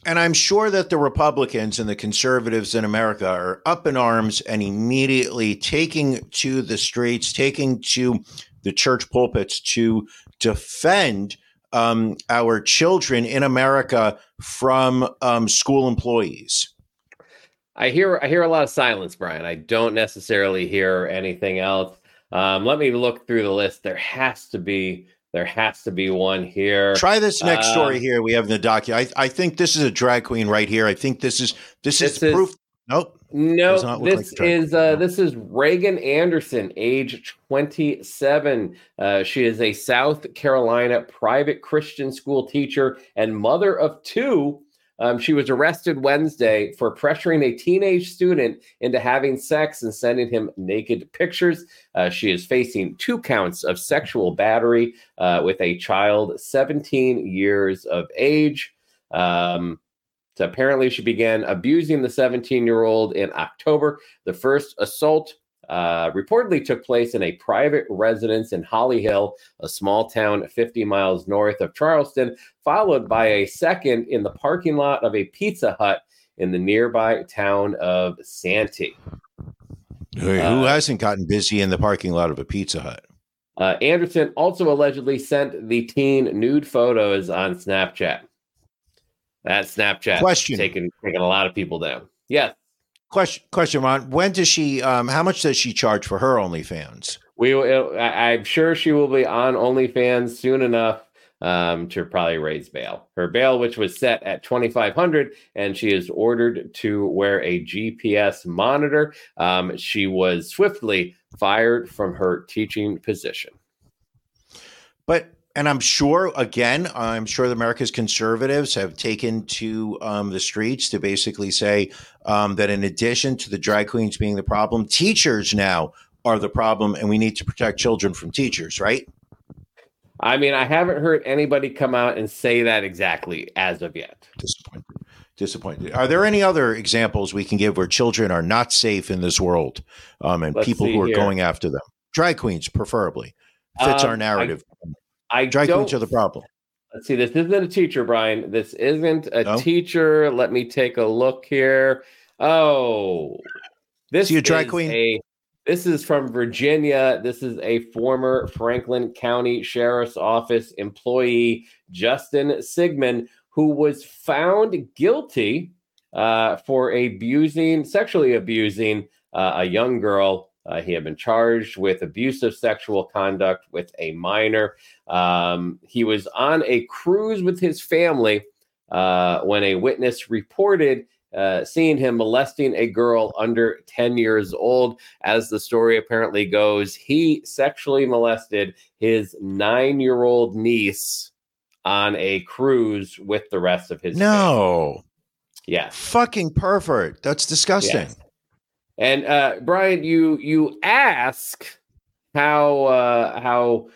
And I'm sure that the Republicans and the conservatives in America are up in arms and immediately taking to the streets, taking to the church pulpits to defend um, our children in America from um, school employees. I hear I hear a lot of silence, Brian. I don't necessarily hear anything else. Um, let me look through the list. There has to be there has to be one here. Try this next Uh, story here. We have in the docu. I, I think this is a drag queen right here. I think this is this, This is is- proof. Nope. No, look this like is uh, no. this is Reagan Anderson, age 27. Uh, she is a South Carolina private Christian school teacher and mother of two. Um, she was arrested Wednesday for pressuring a teenage student into having sex and sending him naked pictures. Uh, she is facing two counts of sexual battery uh, with a child 17 years of age. Um, so apparently, she began abusing the 17 year old in October. The first assault uh, reportedly took place in a private residence in Holly Hill, a small town 50 miles north of Charleston, followed by a second in the parking lot of a Pizza Hut in the nearby town of Santee. Who Uh, hasn't gotten busy in the parking lot of a Pizza Hut? Uh, Anderson also allegedly sent the teen nude photos on Snapchat. That Snapchat Question. taking taking a lot of people down. Yeah. Question, question, Ron. When does she? Um, how much does she charge for her OnlyFans? We, I'm sure she will be on OnlyFans soon enough um, to probably raise bail. Her bail, which was set at 2,500, and she is ordered to wear a GPS monitor. Um, she was swiftly fired from her teaching position. But and I'm sure again, I'm sure America's conservatives have taken to um, the streets to basically say um, that in addition to the drag queens being the problem, teachers now are the problem, and we need to protect children from teachers. Right? I mean, I haven't heard anybody come out and say that exactly as of yet. Disappointed. Disappointed. Are there any other examples we can give where children are not safe in this world, um, and Let's people who are here. going after them? Drag queens, preferably, fits Um, our narrative. I drag don't queens the problem. Let's see. This isn't a teacher, Brian. This isn't a No? teacher. Let me take a look here. Oh, This Is a drag queen? a- this is from Virginia. This is a former Franklin County Sheriff's Office employee, Justin Sigmund, who was found guilty uh, for abusing, sexually abusing uh, a young girl. Uh, he had been charged with abusive sexual conduct with a minor. Um, he was on a cruise with his family uh, when a witness reported uh, seeing him molesting a girl under 10 years old. As the story apparently goes, he sexually molested his nine year old niece on a cruise with the rest of his family. No, Yes. fucking pervert. That's disgusting. Yes. And uh, Brian, you you ask how uh, how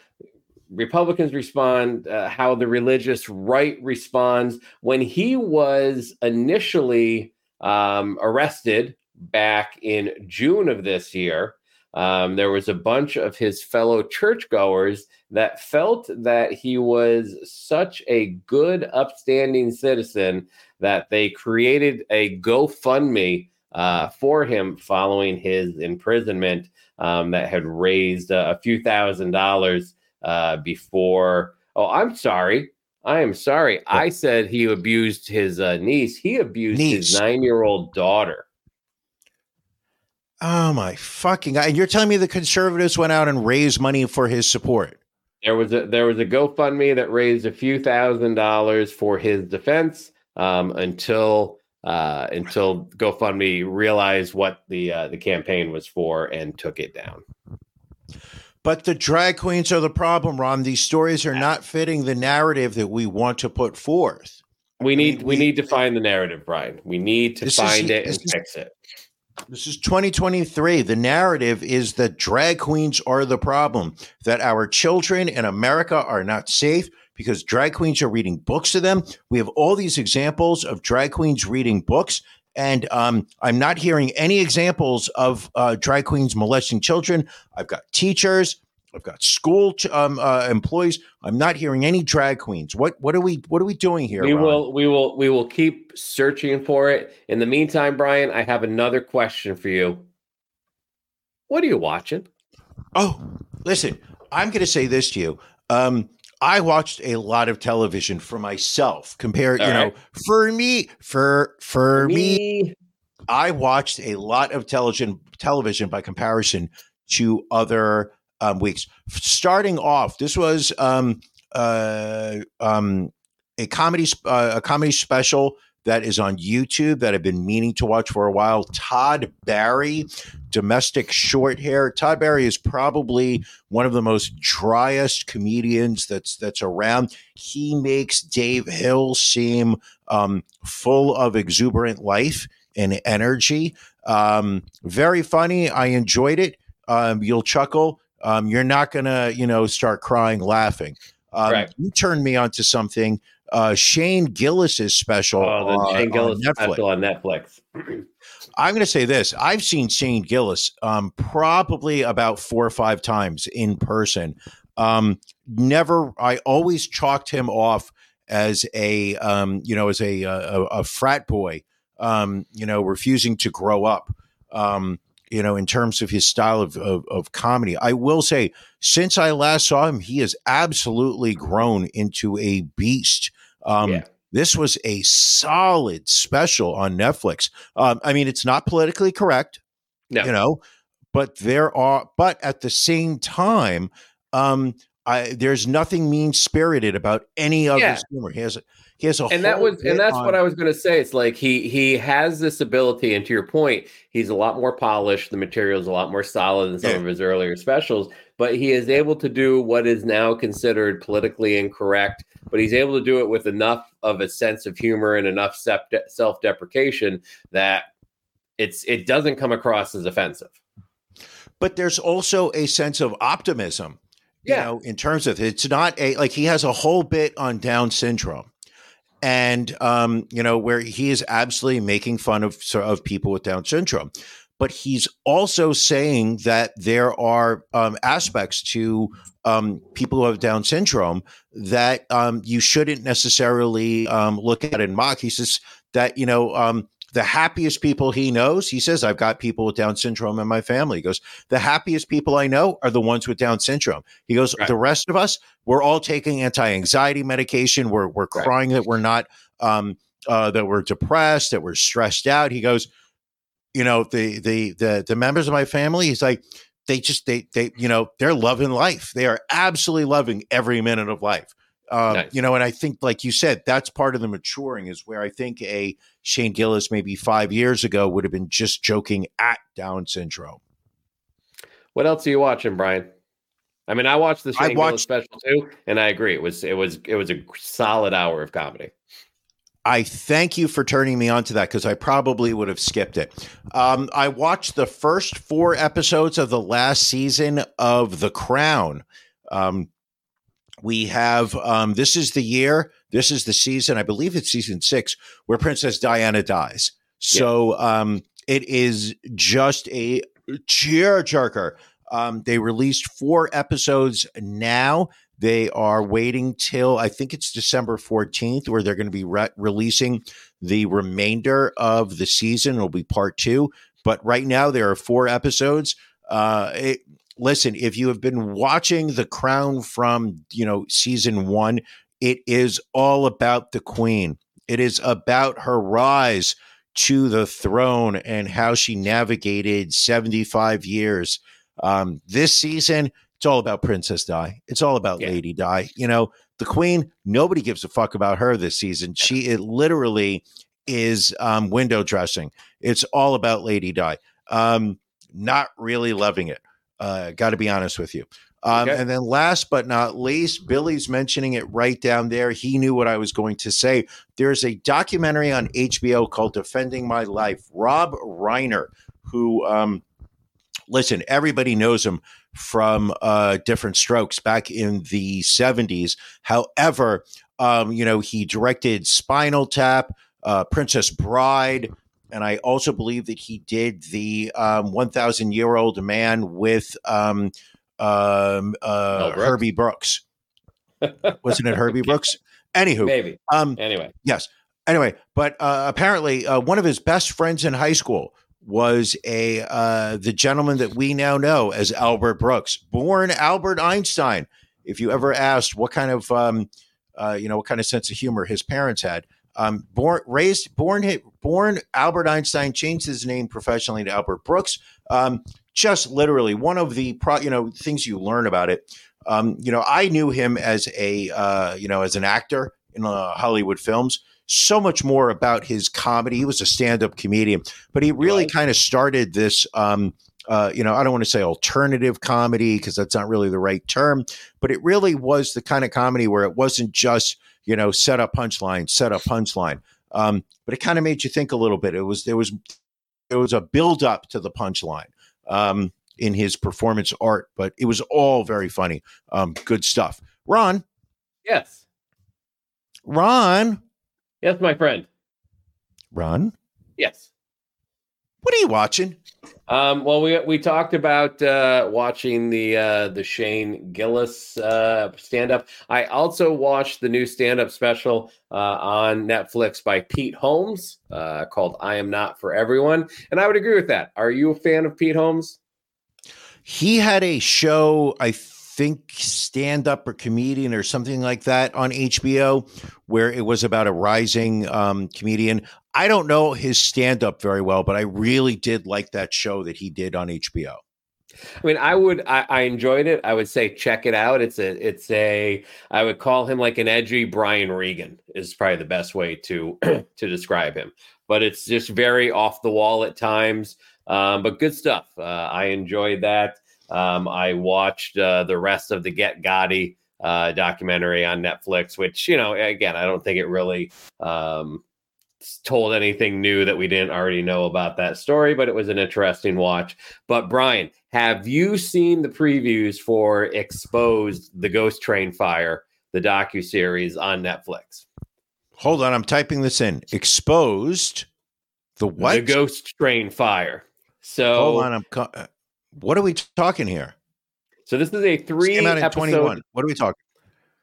Republicans respond, uh, how the religious right responds when he was initially um, arrested back in June of this year. Um, there was a bunch of his fellow churchgoers that felt that he was such a good, upstanding citizen that they created a GoFundMe uh, for him following his imprisonment um, that had raised uh, a few thousand dollars uh, before. Oh, I'm sorry. I am sorry. I said he abused his uh, niece. He abused Niece. his nine year old daughter. Oh my fucking god! And you're telling me the conservatives went out and raised money for his support? There was a there was a GoFundMe that raised a few thousand dollars for his defense um, until uh, until GoFundMe realized what the uh, the campaign was for and took it down. But the drag queens are the problem, Ron. These stories are not fitting the narrative that we want to put forth. We need mean, we, we- need to find the narrative, Brian. We need to This is- find it and is- fix it. This is 2023. The narrative is that drag queens are the problem, that our children in America are not safe because drag queens are reading books to them. We have all these examples of drag queens reading books. And um, I'm not hearing any examples of uh, drag queens molesting children. I've got teachers, I've got school ch- um, uh, employees. I'm not hearing any drag queens. What what are we what are we doing here? We Ron? will we will we will keep searching for it. In the meantime, Brian, I have another question for you. What are you watching? Oh, listen, I'm going to say this to you. Um, I watched a lot of television for myself. Compare, All you know, for me, for for me, I watched a lot of television television by comparison to other um, weeks. Starting off, this was um, uh, um, a comedy sp- uh, a comedy special that is on YouTube that I've been meaning to watch for a while. Todd Barry, domestic short hair. Todd Barry is probably one of the most driest comedians that's that's around. He makes Dave Hill seem um, full of exuberant life and energy. Um, very funny. I enjoyed it. Um, you'll chuckle. Um, you're not gonna, you know, start crying laughing. Um, Right. You turned me onto something. Uh, Shane Gillis's special Oh, the on- Shane Gillis on Netflix. special on Netflix. I'm going to say this: I've seen Shane Gillis um, probably about four or five times in person. Um, never, I always chalked him off as a, um, you know, as a a, a frat boy, um, you know, refusing to grow up. Um, you know, in terms of his style of, of of comedy, I will say, since I last saw him, he has absolutely grown into a beast. Um, Yeah. This was a solid special on Netflix. Um, I mean, it's not politically correct, No. you know, but there are, but at the same time, um, I, there's nothing mean spirited about any of Yeah. his humor. He has, he has a, and that was and that's on- what I was going to say. It's like he he has this ability, and to your point, he's a lot more polished. The material is a lot more solid than some Yeah. of his earlier specials. But he is able to do what is now considered politically incorrect. But he's able to do it with enough of a sense of humor and enough self deprecation that it's it doesn't come across as offensive. but there's also a sense of optimism. You know, in terms of it's not a like he has a whole bit on Down syndrome, and um, you know where he is absolutely making fun of of people with Down syndrome, but he's also saying that there are um, aspects to um, people who have Down syndrome that um, you shouldn't necessarily um, look at and mock. He says that you know um, the happiest people he knows, he says, I've got people with Down syndrome in my family. He goes, the happiest people I know are the ones with Down syndrome. He goes, Right. the rest of us, we're all taking anti-anxiety medication. We're we're Right. crying that we're not um uh that we're depressed, that we're stressed out. He goes, you know, the the the the members of my family, he's like, they just they they you know, they're loving life. They are absolutely loving every minute of life. Um, Nice. you know, and I think, like you said, that's part of the maturing is where I think a Shane Gillis maybe five years ago would have been just joking at Down syndrome. What else are you watching, Brian? I mean, I watched the I Shane Gillis special too, and I agree. It was it was it was a solid hour of comedy. I thank you for turning me on to that because I probably would have skipped it. Um, I watched the first four episodes of the last season of The Crown. Um, we have um, this is the year, this is the season, I believe it's season six, where Princess Diana dies. So um, it is just a cheer jerker. Um, they released four episodes now. They are waiting till I think it's December 14th, where they're going to be re- releasing the remainder of the season. It'll be part two. But right now, there are four episodes. Uh, it, listen, if you have been watching The Crown from you know season one, it is all about the Queen. It is about her rise to the throne and how she navigated 75 years. Um, this season, it's all about Princess Di. It's all about Yeah. Lady Di. You know, the Queen, nobody gives a fuck about her this season. She it literally is um, window dressing. It's all about Lady Di. Um, not really loving it. Uh, Got to be honest with you. Um, Okay. And then last but not least, Billy's mentioning it right down there. He knew what I was going to say. There's a documentary on HBO called Defending My Life. Rob Reiner, who, um, listen, everybody knows him from uh, Different Strokes back in the 70s. However, um, you know, he directed Spinal Tap, uh, Princess Bride, and I also believe that he did the um, 1,000 Year Old Man with um, um, uh, Brooks? Herbie Brooks. Wasn't it Herbie Brooks? Anywho, Maybe. um, Anyway, Yes. Anyway, but uh, apparently, uh, one of his best friends in high school was a uh, the gentleman that we now know as Albert Brooks, born Albert Einstein. If you ever asked what kind of um, uh, you know what kind of sense of humor his parents had, um, born raised born born Albert Einstein changed his name professionally to Albert Brooks. Um, just literally one of the pro, you know things you learn about it. Um, you know, I knew him as a uh, you know as an actor in uh, Hollywood films. So much more about his comedy. He was a stand-up comedian, but he really was. kind of started this. Um, uh, you know, I don't want to say alternative comedy because that's not really the right term, but it really was the kind of comedy where it wasn't just you know set up punchline, set up punchline. Um, but it kind of made you think a little bit. It was there was there was a build up to the punchline um, in his performance art, but it was all very funny. Um, good stuff. Ron, yes, Ron, yes, my friend. Ron, Yes. What are you watching? Um, well, we we talked about uh, watching the uh, the Shane Gillis uh, stand up. I also watched the new stand up special uh, on Netflix by Pete Holmes uh, called "I Am Not for Everyone," and I would agree with that. Are you a fan of Pete Holmes? He had a show, I think, stand up or comedian or something like that on HBO, where it was about a rising um, comedian. I don't know his stand up very well, but I really did like that show that he did on HBO. I mean, I would. I, I enjoyed it. I would say check it out. It's a. It's a. I would call him like an edgy Brian Regan is probably the best way to to describe him. But it's just very off the wall at times. Um, but good stuff. Uh, I enjoyed that. Um, I watched uh, the rest of the Get Gotti uh, documentary on Netflix, which you know, again, I don't think it really um, told anything new that we didn't already know about that story, but it was an interesting watch. But Brian, have you seen the previews for Exposed: The Ghost Train Fire, the docu series on Netflix? Hold on, I'm typing this in. Exposed. The what? The Ghost Train Fire. So, Hold on, I'm. Co- uh, what are we talking here? so this is a three Came out in episode. 21. What are we talking?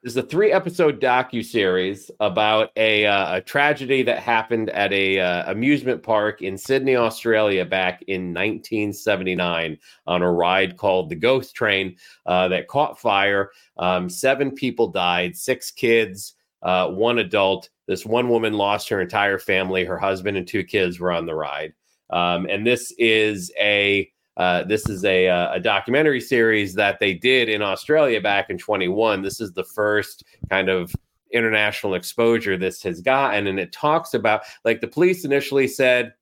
This is a three episode docu series about a uh, a tragedy that happened at a uh, amusement park in Sydney, Australia, back in 1979 on a ride called the Ghost Train uh, that caught fire. Um, seven people died, six kids, uh, one adult. This one woman lost her entire family. Her husband and two kids were on the ride. Um, and this is a uh, this is a, uh, a documentary series that they did in Australia back in 21. This is the first kind of international exposure this has gotten. And it talks about, like, the police initially said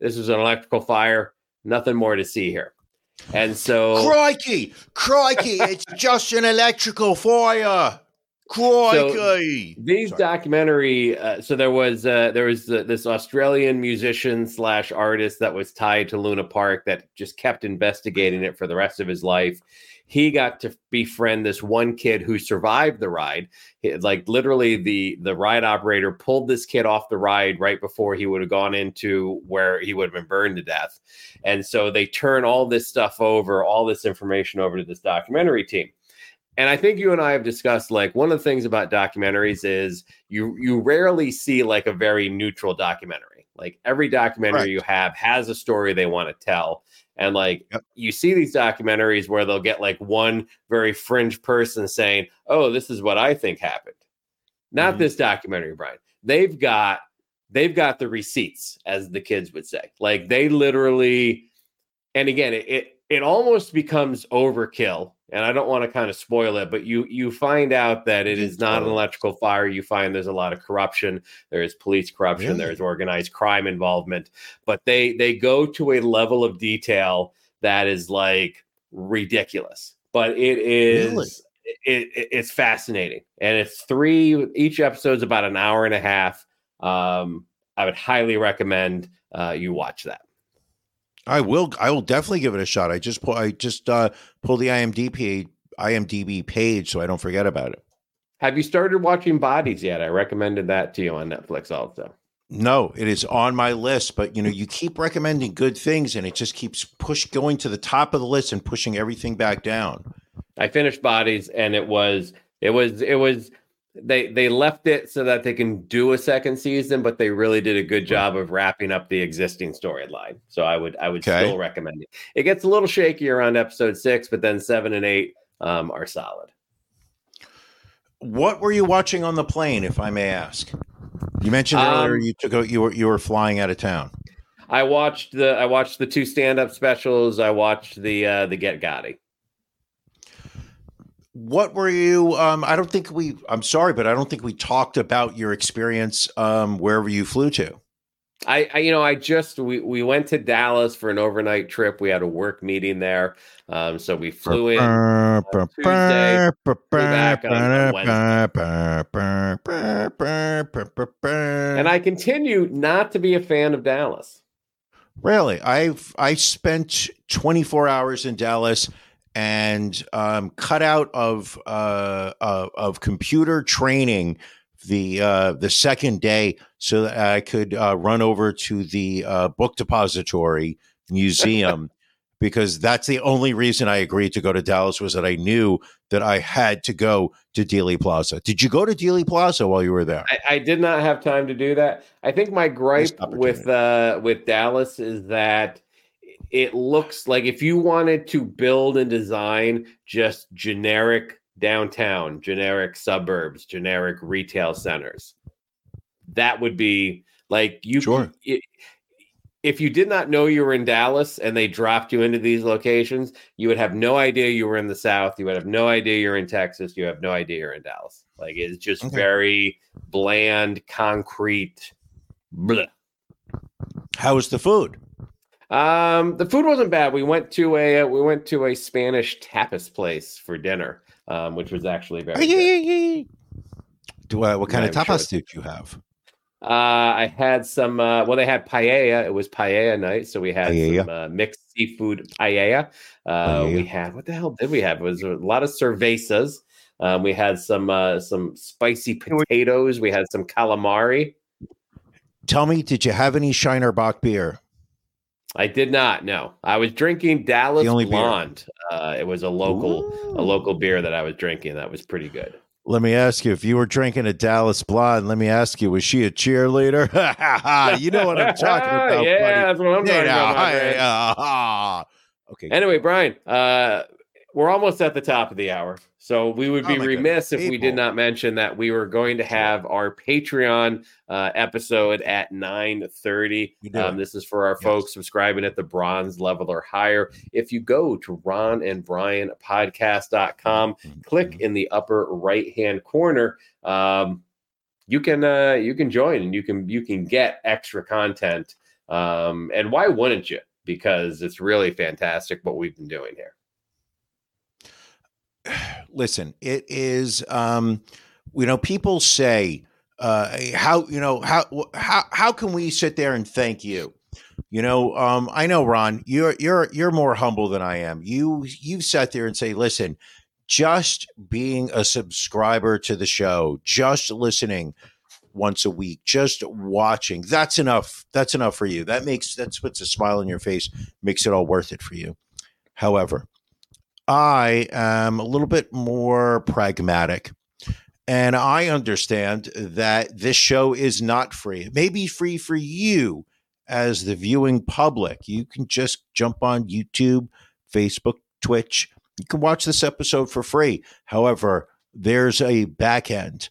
this was an electrical fire, nothing more to see here. And so, Crikey, crikey, it's just an electrical fire. Crikey. these Sorry. documentary uh, so there was uh, there was uh, this australian musician slash artist that was tied to luna park that just kept investigating it for the rest of his life he got to befriend this one kid who survived the ride like literally the the ride operator pulled this kid off the ride right before he would have gone into where he would have been burned to death and so they turn all this stuff over all this information over to this documentary team and I think you and I have discussed like one of the things about documentaries is you you rarely see like a very neutral documentary. Like every documentary Correct. you have has a story they want to tell. And like Yep. you see these documentaries where they'll get like one very fringe person saying, "Oh, this is what I think happened." Not Mhm. this documentary, Brian. They've got they've got the receipts, as the kids would say. Like they literally, and again, it it, it almost becomes overkill. And I don't want to kind of spoil it, but you you find out that it is not an electrical fire. You find there's a lot of corruption. There is police corruption. Really? There's organized crime involvement. But they they go to a level of detail that is like ridiculous. But it is Really? it, it- it's fascinating and it's three each episode's about an hour and a half um i would highly recommend uh you watch that I will. I will definitely give it a shot. I just pull. I just uh, pull the IMDb IMDb page so I don't forget about it. have you started watching bodies yet i recommended that to you on netflix also No, it is on my list, but you know, you keep recommending good things, and it just keeps push going to the top of the list and pushing everything back down. i finished bodies and it was it was it was they they left it so that they can do a second season but they really did a good job of wrapping up the existing storyline so i would i would Okay. still recommend it it gets a little shaky around episode six but then seven and eight um, are solid What were you watching on the plane, if I may ask? You mentioned earlier Um, you took a, you were you were flying out of town. I watched the I watched the two stand up specials. I watched the uh the Get Gotti. What were you? Um, I don't think we. I'm sorry, but I don't think we talked about your experience um, wherever you flew to. I, I you know I just we we went to Dallas for an overnight trip. We had a work meeting there, um, so we flew in. Tuesday, back on and I continue not to be a fan of Dallas. Really, I've I spent 24 hours in Dallas and um, cut out of uh, uh, of computer training the uh, the second day so that I could uh, run over to the uh, book depository museum because that's the only reason I agreed to go to Dallas was that I knew that I had to go to Dealey Plaza. Did you go to Dealey Plaza while you were there? I, I did not have time to do that. I think my gripe with uh with Dallas is that it looks like if you wanted to build and design just generic downtown, generic suburbs, generic retail centers, that would be like you. Sure. it- if you did not know you were in Dallas and they dropped you into these locations, you would have no idea you were in the South. You would have no idea you're in Texas. You have no idea you're in Dallas. Like it's just Okay. very bland, concrete. Bleh. How was the food? Um, the food wasn't bad. We went to a uh, we went to a Spanish tapas place for dinner, um, which was actually very. good. Do uh, what kind of I'm sure tapas did you have? Uh, I had some. Uh, well, they had paella. It was paella night, so we had Paella. some uh, mixed seafood paella. Uh, Paella. We had what the hell did we have? It was a lot of cervezas. Um, we had some uh, some spicy potatoes. We had some calamari. Tell me, did you have any Shiner Bock beer? I did not. No, I was drinking Dallas The only. Blonde. Uh, it was a local a local beer that I was drinking. That was pretty good. Let me ask you, if you were drinking a Dallas Blonde, let me ask you, was she a cheerleader? you know what I'm talking about, yeah, buddy. that's what I'm You talking about. I- uh, okay. Anyway, Brian, uh, we're almost at the top of the hour. So we would Oh be my remiss goodness, if we did not mention that we were going to have our Patreon uh, episode at 9.30. We Um, this is for our Yes. folks subscribing at the bronze level or higher. If you go to Ron and Brian podcast.com, Mm-hmm. click in the upper right hand corner. Um, you can uh, you can join and you can you can get extra content. Um, and why wouldn't you? Because it's really fantastic what we've been doing here. listen it is um you know people say uh how you know how how how can we sit there and thank you? You know um i know ron you're you're you're more humble than i am. You you sat there and say listen just being a subscriber to the show just listening once a week just watching that's enough that's enough for you. That makes that puts a smile on your face makes it all worth it for you. However I am a little bit more pragmatic. And I understand that this show is not free. It may be free for you as the viewing public. You can just jump on YouTube, Facebook, Twitch. You can watch this episode for free. However, there's a back end.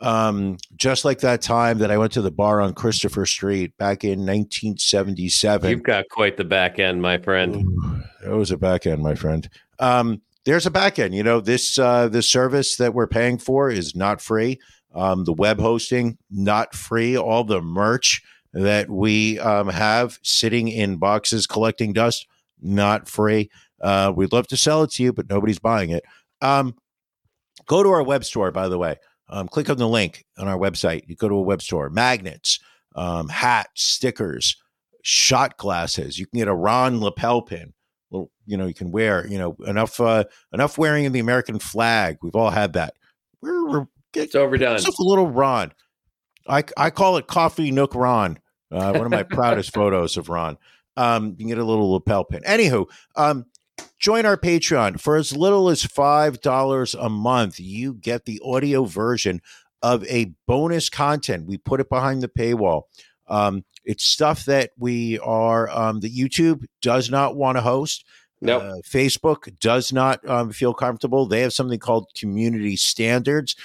Um, just like that time that I went to the bar on Christopher Street back in 1977. You've got quite the back end, my friend. Ooh, That was a back end, my friend. Um, there's a back end. You know, this uh, this service that we're paying for is not free. Um, the web hosting not free. All the merch that we um, have sitting in boxes collecting dust not free. Uh, we'd love to sell it to you, but nobody's buying it. Um, go to our web store, by the way. Um, click on the link on our website. You go to a web store. Magnets, um, hats, stickers, shot glasses. You can get a Ron lapel pin. Well, you know, you can wear. You know, enough uh, enough wearing of the American flag. We've all had that. We're, we're It's overdone. yourself a little Ron. I I call it Coffee Nook Ron. Uh, one of my proudest photos of Ron. Um, you can get a little lapel pin. Anywho, um, join our Patreon for as little as five dollars a month. You get the audio version of a bonus content. We put it behind the paywall. Um, it's stuff that we are um, that YouTube does not want to host. Nope. Uh, Facebook does not um, feel comfortable. They have something called community standards,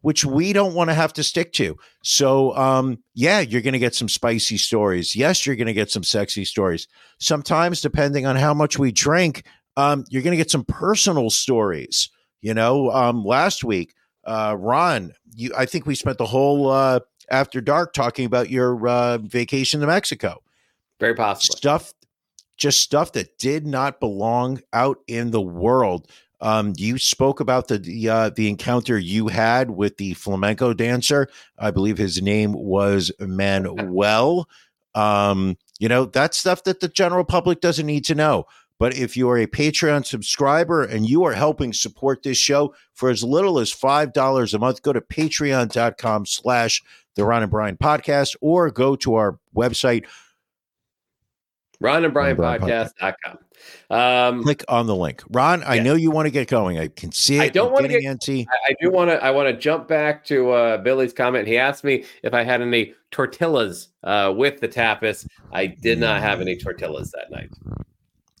which we don't want to have to stick to. So, um, yeah, you're going to get some spicy stories. Yes, you're going to get some sexy stories. Sometimes, depending on how much we drink, um, you're going to get some personal stories. You know, um, last week, uh, Ron, you, I think we spent the whole uh, after dark talking about your uh, vacation to Mexico. Very possible. stuff just stuff that did not belong out in the world. Um, you spoke about the the, uh, the encounter you had with the flamenco dancer. I believe his name was manuel. Um, you know that's stuff that the general public doesn't need to know. But if you are a patreon subscriber and you are helping support this show for as little as five dollars a month go to patreon.com slash the ron and brian podcast or go to our website Ron and Brian Brian podcast.com. Um, click on the link. Ron, I Yes. know you want to get going. I can see it. I don't wanna getting antsy. I, I do want to. I want to jump back to uh, Billy's comment. He asked me if I had any tortillas uh, with the tapas. I did not have any tortillas that night.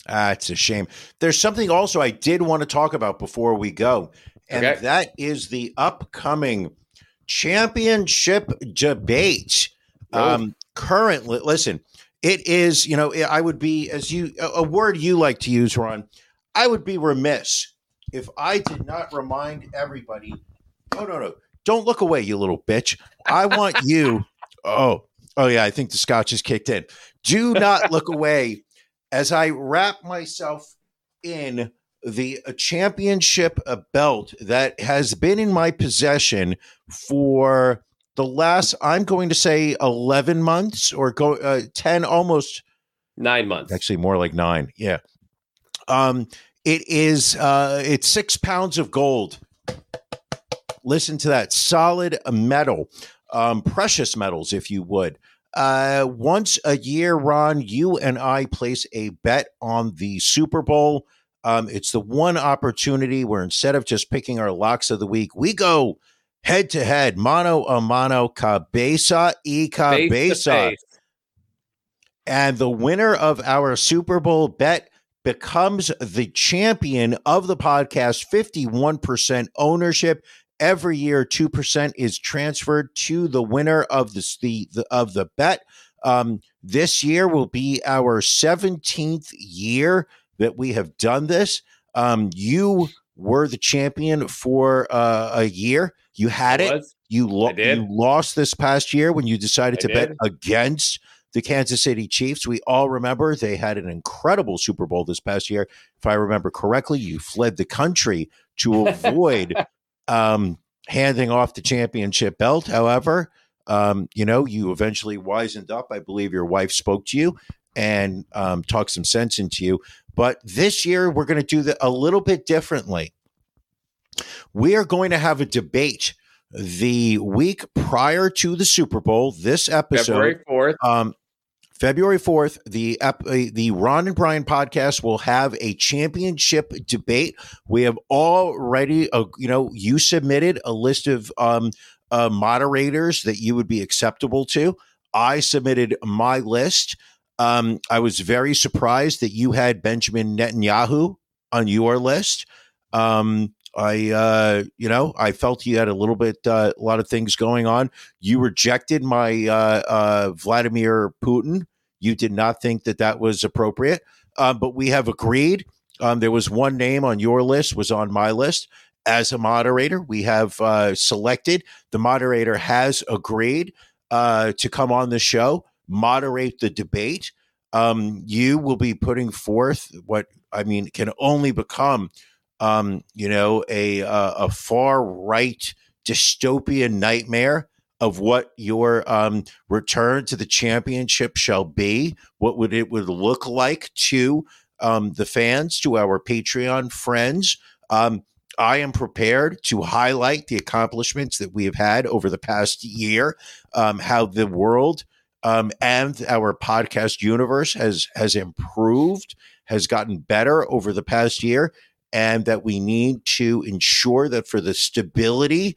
Ah, it's a shame. There's something also I did want to talk about before we go, and Okay. that is the upcoming championship debate. Oh. Um, currently, listen, it is. You know, I would be as you a a word you like to use, Ron. I would be remiss if I did not remind everybody. No, no, no! Don't look away, you little bitch. I want you. Oh, oh yeah. I think the scotch is kicked in. Do not look away as I wrap myself in the uh, championship uh, belt that has been in my possession for the last, I'm going to say 11 months or go uh, 10, almost Nine months. actually more like nine. Yeah. Um, it is, uh, it's six pounds of gold. Listen to that solid metal, um, precious metals, if you would. Uh, once a year, Ron, you and I place a bet on the Super Bowl. Um, it's the one opportunity where instead of just picking our locks of the week, we go head to head, mano a mano, cabeza y cabeza. And the winner of our Super Bowl bet becomes the champion of the podcast, 51% ownership. Every year, 2% is transferred to the winner of the, the, the of the bet. Um, this year will be our 17th year that we have done this. Um, you were the champion for uh, a year. You had it. Was. You, lo- you lost this past year when you decided I to bet against the Kansas City Chiefs. We all remember they had an incredible Super Bowl this past year. If I remember correctly, you fled the country to avoid um, handing off the championship belt. However, um, you know, you eventually wisened up. I believe your wife spoke to you and um, talked some sense into you. But this year, we're going to do that a little bit differently. We are going to have a debate the week prior to the Super Bowl. This episode, February 4th. um, February 4th, the ep- uh, the Ron and Brian podcast will have a championship debate. We have already, uh, you know, you submitted a list of um, uh, moderators that you would be acceptable to. I submitted my list. Um, I was very surprised that you had Benjamin Netanyahu on your list. Um, I, uh, you know, I felt you had a little bit, uh, a lot of things going on. You rejected my uh, uh, Vladimir Putin. You did not think that that was appropriate, um, but we have agreed. Um, there was one name on your list, was on my list as a moderator. We have uh, selected. The moderator has agreed uh, to come on the show, moderate the debate. Um, you will be putting forth what I mean can only become, um, you know, a a, a far right dystopian nightmare of what your um, return to the championship shall be. What would it would look like to um, the fans, to our Patreon friends. Um, I am prepared to highlight the accomplishments that we have had over the past year, um, how the world um, and our podcast universe has has improved, has gotten better over the past year, and that we need to ensure that for the stability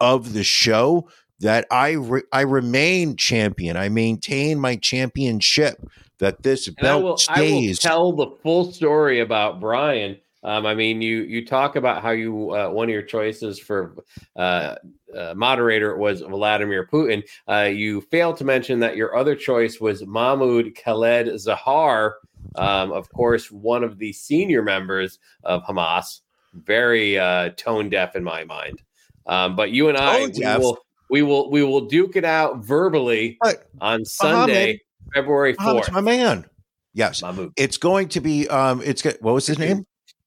of the show, that I re- I remain champion. I maintain my championship. That this And I belt will, I will stays. tell the full story about Brian. Um, I mean, you you talk about how you uh, one of your choices for uh, uh, moderator was Vladimir Putin. Uh, you failed to mention that your other choice was Mahmoud Khaled Zahar, um, of course, one of the senior members of Hamas. Very uh, tone deaf in my mind. Um, but you and I, we will, we will we will duke it out verbally on Sunday, February Muhammad's fourth. my man. Yes, Mahmoud. it's going to be. Um, it's what was his name?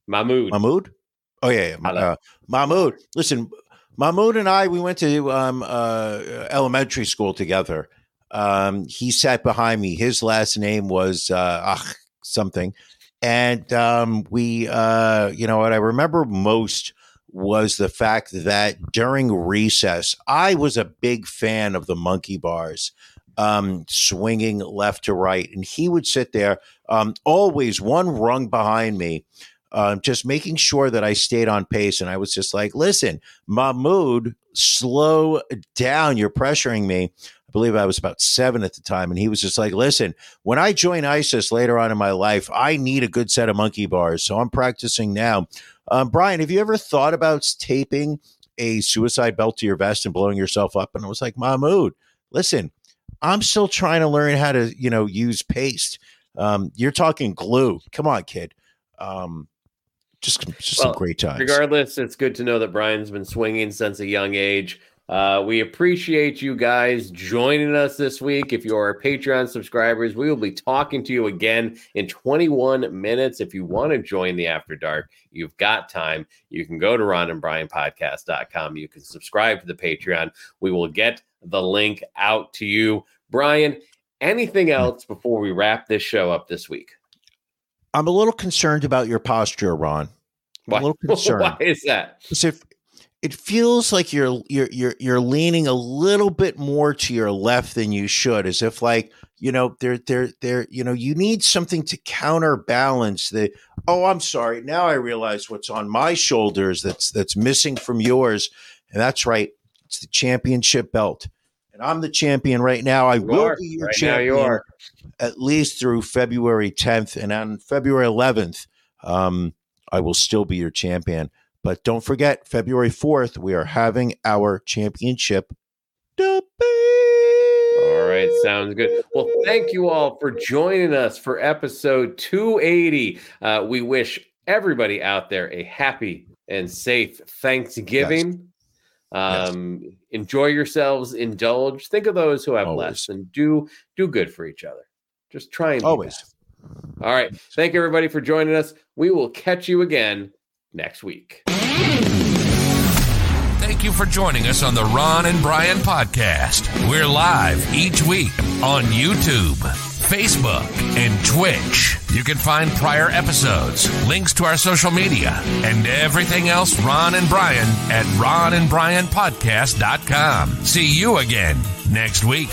Mahmoud. Mahmoud. Oh yeah, yeah. Uh, Mahmoud. Listen, Mahmoud and I, we went to um, uh, elementary school together. Um, he sat behind me. His last name was uh, Ach something, and um, we, uh, you know, what I remember most was the fact that during recess, I was a big fan of the monkey bars, um, swinging left to right, and he would sit there, um, always one rung behind me um, just making sure that I stayed on pace. And I was just like, listen, Mahmoud, slow down. You're pressuring me. I believe I was about seven at the time. And he was just like, listen, when I join ISIS later on in my life, I need a good set of monkey bars. So I'm practicing now. Um, Brian, have you ever thought about taping a suicide belt to your vest and blowing yourself up? And I was like, Mahmoud, listen, I'm still trying to learn how to, you know, use paste. Um, you're talking glue. Come on, kid. Um, just just Well, some great times. Regardless, it's good to know that Brian's been swinging since a young age. Uh, we appreciate you guys joining us this week. If you are Patreon subscribers, we will be talking to you again in 21 minutes. If you want to join the After Dark, you've got time. You can go to ronandbrianpodcast.com. You can subscribe to the Patreon. We will get the link out to you. Brian, anything else before we wrap this show up this week? I'm a little concerned about your posture, Ron. I'm Why, a little concerned. why is that? Because if it feels like you're you're you're you're leaning a little bit more to your left than you should, as if like you know there there there you know you need something to counterbalance the oh I'm sorry now I realize what's on my shoulders that's that's missing from yours, and that's right, it's the championship belt, and I'm the champion right now. I You will are. be your Right champion you are. at least through February 10th, and on February 11th, um, I will still be your champion. But don't forget, February 4th, we are having our championship debate. All right, sounds good. Well, thank you all for joining us for episode 280. Uh, we wish everybody out there a happy and safe Thanksgiving. Um, Enjoy yourselves, indulge. Think of those who have less, and do do good for each other. Just try and Always. best. All right, thank you everybody for joining us. We will catch you again next week. Thank you for joining us on the Ron and Brian podcast. We're live each week on YouTube, Facebook, and Twitch. You can find prior episodes, links to our social media, and everything else Ron and Brian at ronandbrianpodcast.com. See you again next week.